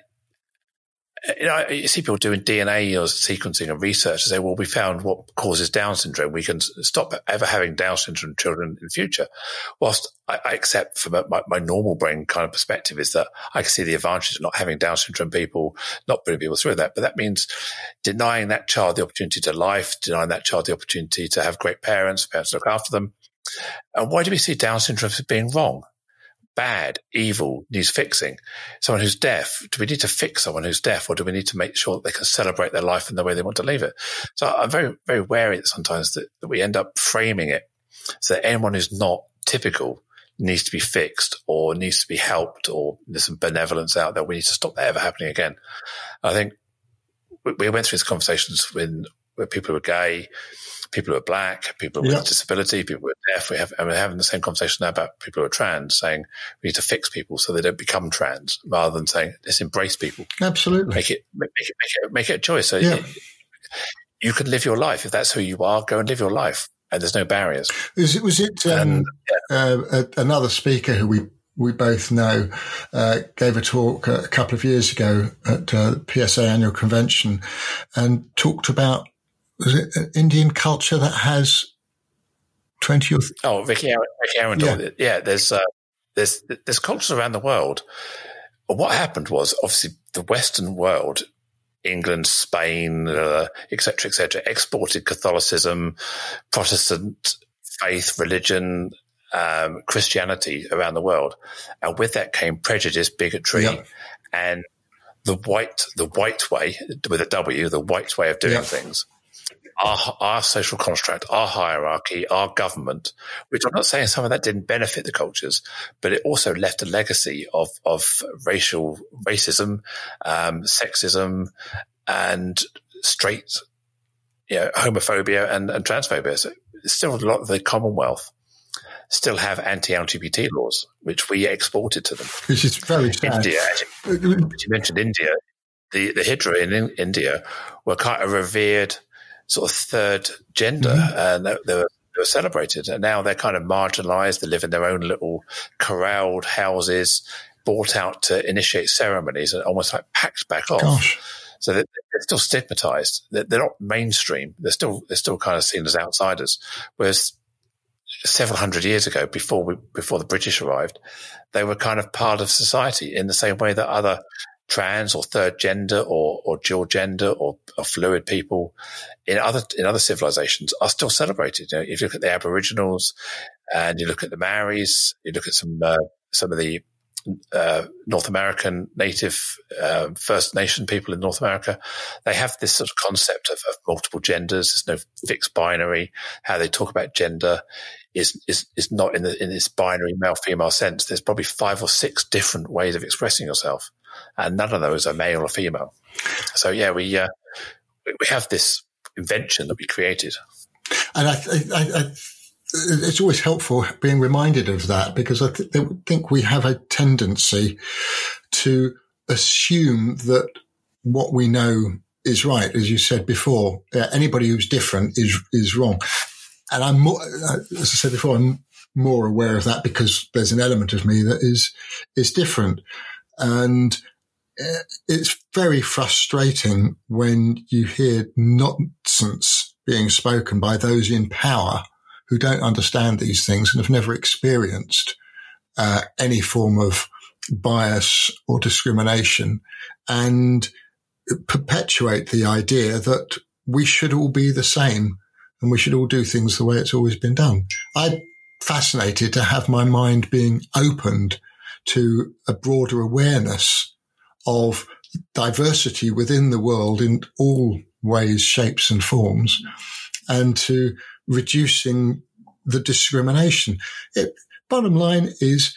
you know, you see people doing DNA or sequencing and research and say, well, we found what causes Down syndrome. We can stop ever having Down syndrome children in the future. Whilst I, I accept from my, my, normal brain kind of perspective is that I can see the advantage of not having Down syndrome people, not putting people through that. But that means denying that child the opportunity to life, denying that child the opportunity to have great parents, parents to look after them. And why do we see Down syndrome as being wrong? bad, evil, needs fixing. Someone who's deaf, do we need to fix someone who's deaf or do we need to make sure that they can celebrate their life in the way they want to live it? So I'm very, very wary that sometimes that, that we end up framing it so that anyone who's not typical needs to be fixed or needs to be helped or there's some benevolence out there. We need to stop that ever happening again. I think we went through these conversations when, when people were gay, people who are black, people with disability, people who are deaf. We have, and we're having the same conversation now about people who are trans, saying we need to fix people so they don't become trans, rather than saying let's embrace people. Absolutely, make it make it make it, make it a choice. So yeah. you can live your life if that's who you are. Go and live your life, and there's no barriers. Was it was it um, yeah. uh, another speaker who we we both know, uh, gave a talk a couple of years ago at uh, the PSA annual convention and talked about was it Indian culture that has 20 or th- oh Vicky Vicky Aaron yeah. yeah there's uh, there's there's cultures around the world what happened was obviously the western world England Spain etc uh, etc et exported Catholicism Protestant faith religion um, Christianity around the world and with that came prejudice bigotry yeah. and the white the white way with a W the white way of doing yeah. things our, our social construct, our hierarchy, our government, which I'm not saying some of that didn't benefit the cultures, but it also left a legacy of, of racial racism, um, sexism, and straight, you know, homophobia and, and transphobia. So still a lot of the Commonwealth still have anti-LGBT laws, which we exported to them. Which is very sad. India, you mentioned India, the, the Hijra in India were kind of revered – sort of third gender, mm-hmm. and they, were, they, were, celebrated. And now they're kind of marginalised. They live in their own little corralled houses, bought out to initiate ceremonies, and almost like packed back off. Gosh. So they're, they're still stigmatized. They're, they're, not mainstream. They're still they're still kind of seen as outsiders. Whereas several hundred years ago, before we before the British arrived, they were kind of part of society in the same way that other trans or third gender or, or dual gender or, or, fluid people in other in other civilizations are still celebrated. You know, if you look at the Aboriginals and you look at the Maoris, you look at some uh, some of the uh, North American native uh, First Nation people in North America, they have this sort of concept of, of, multiple genders. There's no fixed binary. How they talk about gender is is is not in the in this binary male female sense. There's probably five or six different ways of expressing yourself and none of those are male or female. So yeah, we uh, we have this invention that we created, and I, I, I, it's always helpful being reminded of that because I th- think we have a tendency to assume that what we know is right, as you said before. anybody who's different is is wrong, and I'm more, as I said before, I'm more aware of that because there's an element of me that is is different. And uh, it's very frustrating when you hear nonsense being spoken by those in power who don't understand these things and have never experienced uh, any form of bias or discrimination and perpetuate the idea that we should all be the same and we should all do things the way it's always been done. I'm fascinated to have my mind being opened to a broader awareness of diversity within the world in all ways, shapes and forms and to reducing the discrimination. It, bottom line is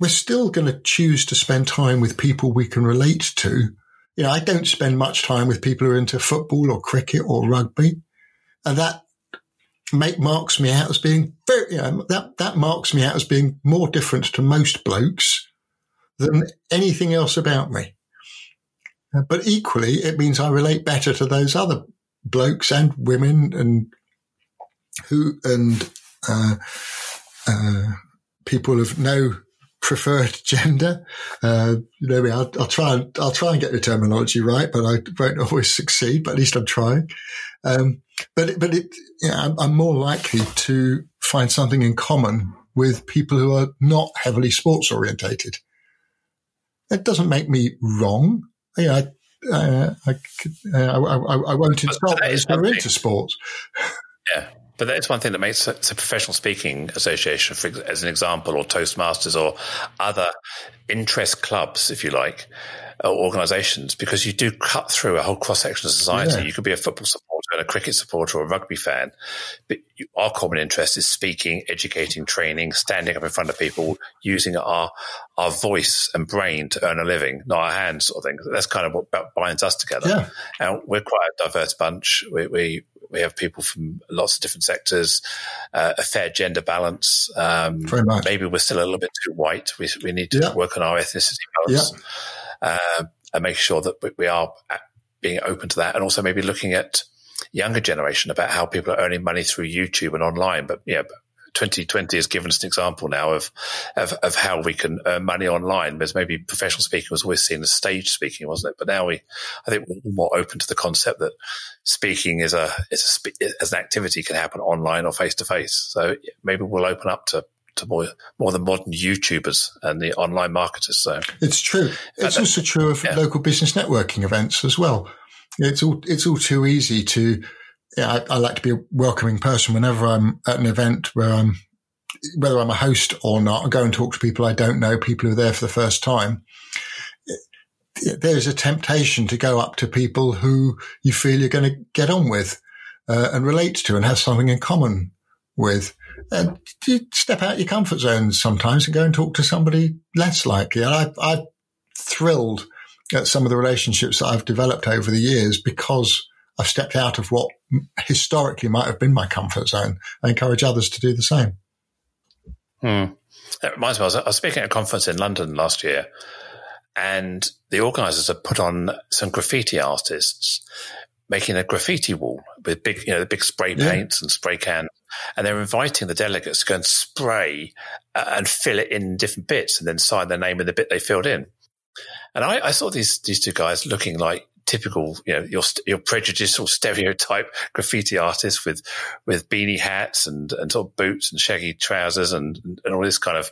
we're still going to choose to spend time with people we can relate to. You know, I don't spend much time with people who are into football or cricket or rugby. And that make marks me out as being very, you know, that, that marks me out as being more different to most blokes than anything else about me. Uh, but equally, it means I relate better to those other blokes and women and who and uh, uh, people of no preferred gender. Uh, you know, I'll, I'll, try and I'll try and get the terminology right, but I won't always succeed. But at least I'm trying. Um, but but it, you know, I'm, I'm more likely to find something in common with people who are not heavily sports orientated. That doesn't make me wrong. You know, I, uh, I, uh, I, I, I, won't insult those who are into sports. Yeah. But that's one thing that makes a professional speaking association, for, as an example, or Toastmasters or other interest clubs, if you like, or organizations, because you do cut through a whole cross section of society. Yeah. You could be a football supporter and a cricket supporter or a rugby fan, but you, our common interest is speaking, educating, training, standing up in front of people, using our our voice and brain to earn a living, not our hands, sort of thing. That's kind of what binds us together. Yeah. And we're quite a diverse bunch. We, we we have people from lots of different sectors, uh, a fair gender balance. Um, Very much. Maybe we're still a little bit too white. We, we need to yeah. work on our ethnicity balance yeah. uh, and make sure that we are being open to that. And also maybe looking at younger generation about how people are earning money through YouTube and online. But yeah, 2020 has given us an example now of, of, of how we can earn money online. Because maybe professional speaking was always seen as stage speaking, wasn't it? But now we, I think, we're more open to the concept that speaking is a is a as an activity can happen online or face to face. So maybe we'll open up to to more more the modern YouTubers and the online marketers. So it's true. It's also true of yeah. local business networking events as well. It's all it's all too easy to yeah, I, I, like to be a welcoming person whenever I'm at an event where I'm, whether I'm a host or not, I go and talk to people I don't know, people who are there for the first time. There's a temptation to go up to people who you feel you're going to get on with uh, and relate to and have something in common with. And you step out your comfort zone sometimes and go and talk to somebody less likely. And I, I'm thrilled at some of the relationships that I've developed over the years because I've stepped out of what historically might have been my comfort zone. I encourage others to do the same. Hmm. That reminds me, I was, speaking at a conference in London last year, and the organisers had put on some graffiti artists making a graffiti wall with big, you know, the big spray paints yeah. and spray cans. And they're inviting the delegates to go and spray uh, and fill it in different bits and then sign their name in the bit they filled in. And I, I saw these these two guys looking like typical, you know, your your prejudicial stereotype graffiti artist with with beanie hats and and sort of boots and shaggy trousers and and all this kind of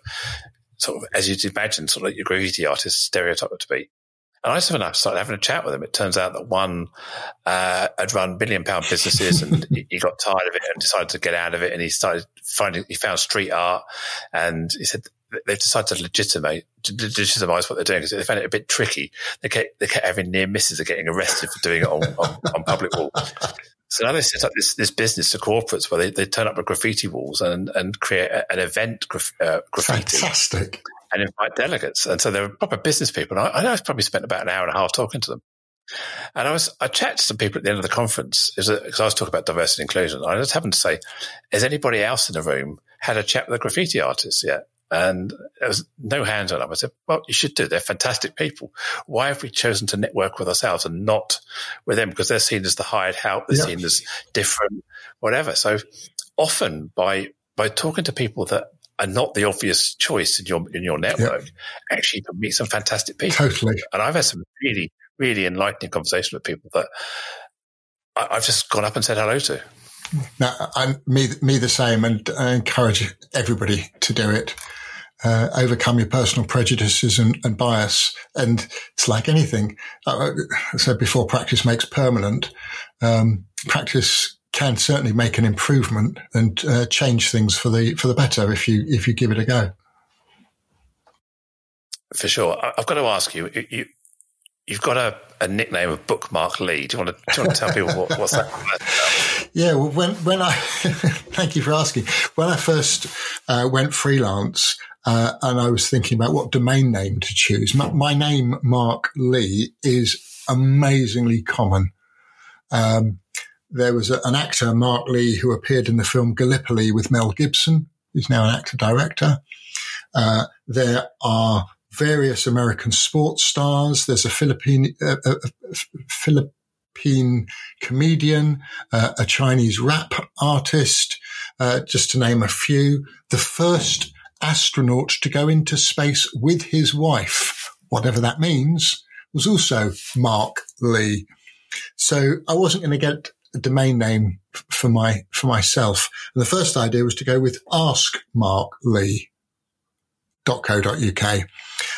sort of as you'd imagine, sort of like your graffiti artist stereotype to be. And I just started having a chat with him. It turns out that one uh, had run billion pound businesses and he got tired of it and decided to get out of it. And he started finding, he found street art and he said they've decided to legitimate, legitimize what they're doing because they found it a bit tricky. They kept, they kept having near misses of getting arrested for doing it on, on, on public walls. So now they set up this, this business to corporates where they, they turn up with graffiti walls and, and create a, an event graf, uh, graffiti. Fantastic. And invite delegates. And so they're proper business people. And I, I know I've probably spent about an hour and a half talking to them. And I was, I chatted to some people at the end of the conference because I was talking about diversity and inclusion. I just happened to say, has anybody else in the room had a chat with a graffiti artist yet? And there was no hands on them. I said, well, you should do. They're fantastic people. Why have we chosen to network with ourselves and not with them? Because they're seen as the hired help. They're seen as different, whatever. So often by, by talking to people that are not the obvious choice in your, in your network, actually you can meet some fantastic people. Totally. And I've had some really, really enlightening conversations with people that I, I've just gone up and said hello to. No, me, me the same, and I encourage everybody to do it. Uh, overcome your personal prejudices and, and, bias. And it's like anything. Uh, I said before, practice makes permanent. Um, practice can certainly make an improvement and uh, change things for the for the better if you if you give it a go. For sure, I've got to ask you. you you've got a, a, nickname of Bookmark Lee. Do you want to, you want to tell people what, what's that? Yeah, well, when when I thank you for asking. When I first uh, went freelance, uh, and I was thinking about what domain name to choose. My, my name, Mark Lee, is amazingly common. Um, there was a, an actor, Mark Lee, who appeared in the film Gallipoli with Mel Gibson. He's now an actor director. Uh, there are various American sports stars. There's a Philippine, uh, a, a Philippine comedian, uh, a Chinese rap artist, uh, just to name a few. The first astronaut to go into space with his wife, whatever that means, was also Mark Lee. So I wasn't going to get a domain name for my for myself. And the first idea was to go with askmarklee.co.uk.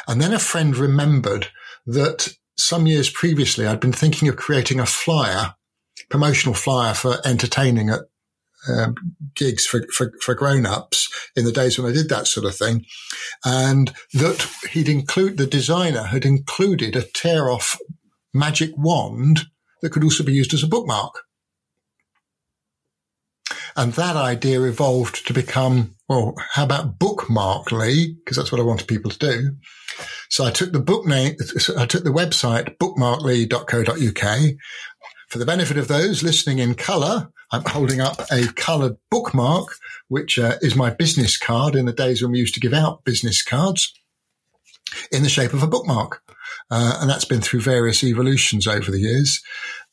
And then a friend remembered that some years previously I'd been thinking of creating a flyer, promotional flyer for entertaining at um, gigs for, for, for grown-ups in the days when I did that sort of thing. And that he'd include, the designer had included a tear off magic wand that could also be used as a bookmark. And that idea evolved to become, well, how about Bookmarkly? Because that's what I wanted people to do. So I took the book name, I took the website bookmarklee.co.uk. For the benefit of those listening in color, I'm holding up a colored bookmark, which uh, is my business card in the days when we used to give out business cards in the shape of a bookmark. Uh, and that's been through various evolutions over the years.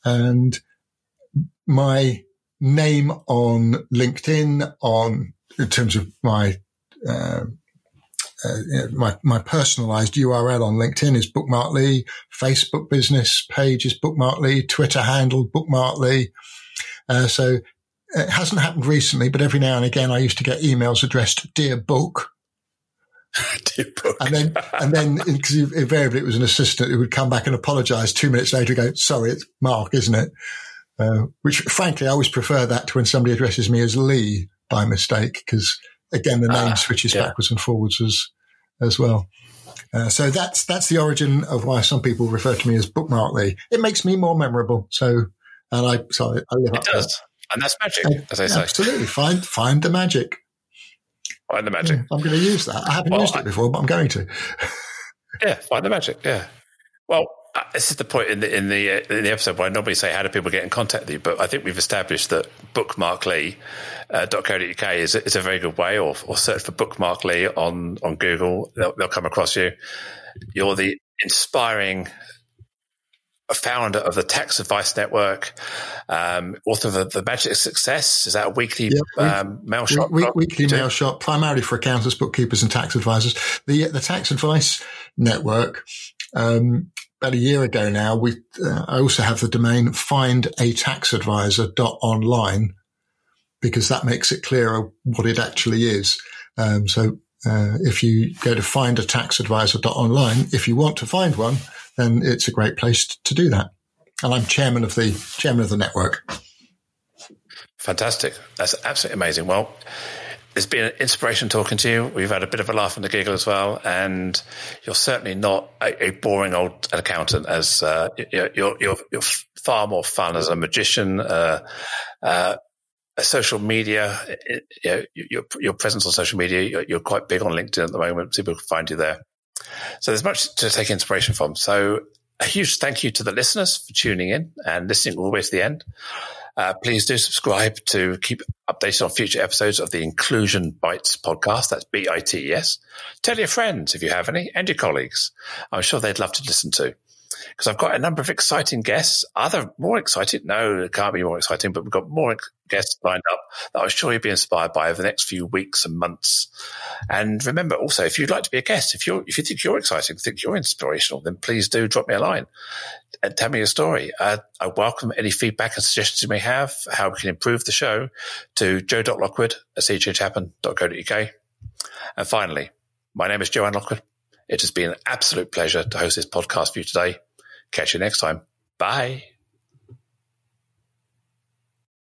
And my name on LinkedIn, on in terms of my uh, uh, my my personalized URL on LinkedIn is Bookmark Lee. Facebook business page is Bookmark Lee. Twitter handle Bookmark Lee. Uh, so it hasn't happened recently, but every now and again I used to get emails addressed "Dear Book." Dear book. And then, and then, because invariably it was an assistant who would come back and apologise two minutes later, go, "Sorry, it's Mark, isn't it?" Uh, which, frankly, I always prefer that to when somebody addresses me as Lee by mistake, because again, the name ah, switches yeah. backwards and forwards as as well. Uh, so that's that's the origin of why some people refer to me as Bookmark Lee. It makes me more memorable. So, and I so I live it up does, there. and that's magic, as I say. Absolutely, find find the magic. Find the magic. I'm going to use that. I haven't well, used it before, but I'm going to. yeah, find the magic. Yeah. Well, uh, this is the point in the in the uh, in the episode where I normally say how do people get in contact with you, but I think we've established that bookmarklee.co.uk uh, is is a very good way, or or search for bookmark Lee on on Google, they'll, they'll come across you. You're the inspiring founder of the Tax Advice Network, um, author of the, the, Magic of Success. Is that a weekly um, mail shot? Week, weekly mail shot, primarily for accountants, bookkeepers, and tax advisors. The the Tax Advice Network um, about a year ago now, we, uh, I also have the domain findataxadvisor.online because that makes it clearer what it actually is. Um, so, uh, if you go to findataxadvisor.online, if you want to find one, then it's a great place to do that. And I'm chairman of the chairman of the network. Fantastic. That's absolutely amazing. Well, it's been an inspiration talking to you. We've had a bit of a laugh and a giggle as well, and you're certainly not a, a boring old accountant. As uh, you're, you're, you're far more fun as a magician, uh, uh, a social media. You know, your your presence on social media. You're, you're, quite big on LinkedIn at the moment. People can find you there. So there's much to take inspiration from. So a huge thank you to the listeners for tuning in and listening all the way to the end. Uh, please do subscribe to keep updated on future episodes of the Inclusion Bites podcast. That's B I T E S. Tell your friends if you have any and your colleagues. I'm sure they'd love to listen to because I've got a number of exciting guests. Other more exciting? No, it can't be more exciting, but we've got more guests lined up that I'm sure you'll be inspired by over the next few weeks and months. And remember also, if you'd like to be a guest, if you if you think you're exciting, think you're inspirational, then please do drop me a line and tell me your story. Uh, I welcome any feedback and suggestions you may have, how we can improve the show to joe.lockwood at seechangehappen.co.uk. And finally, my name is Joanne Lockwood. It has been an absolute pleasure to host this podcast for you today. Catch you next time. Bye.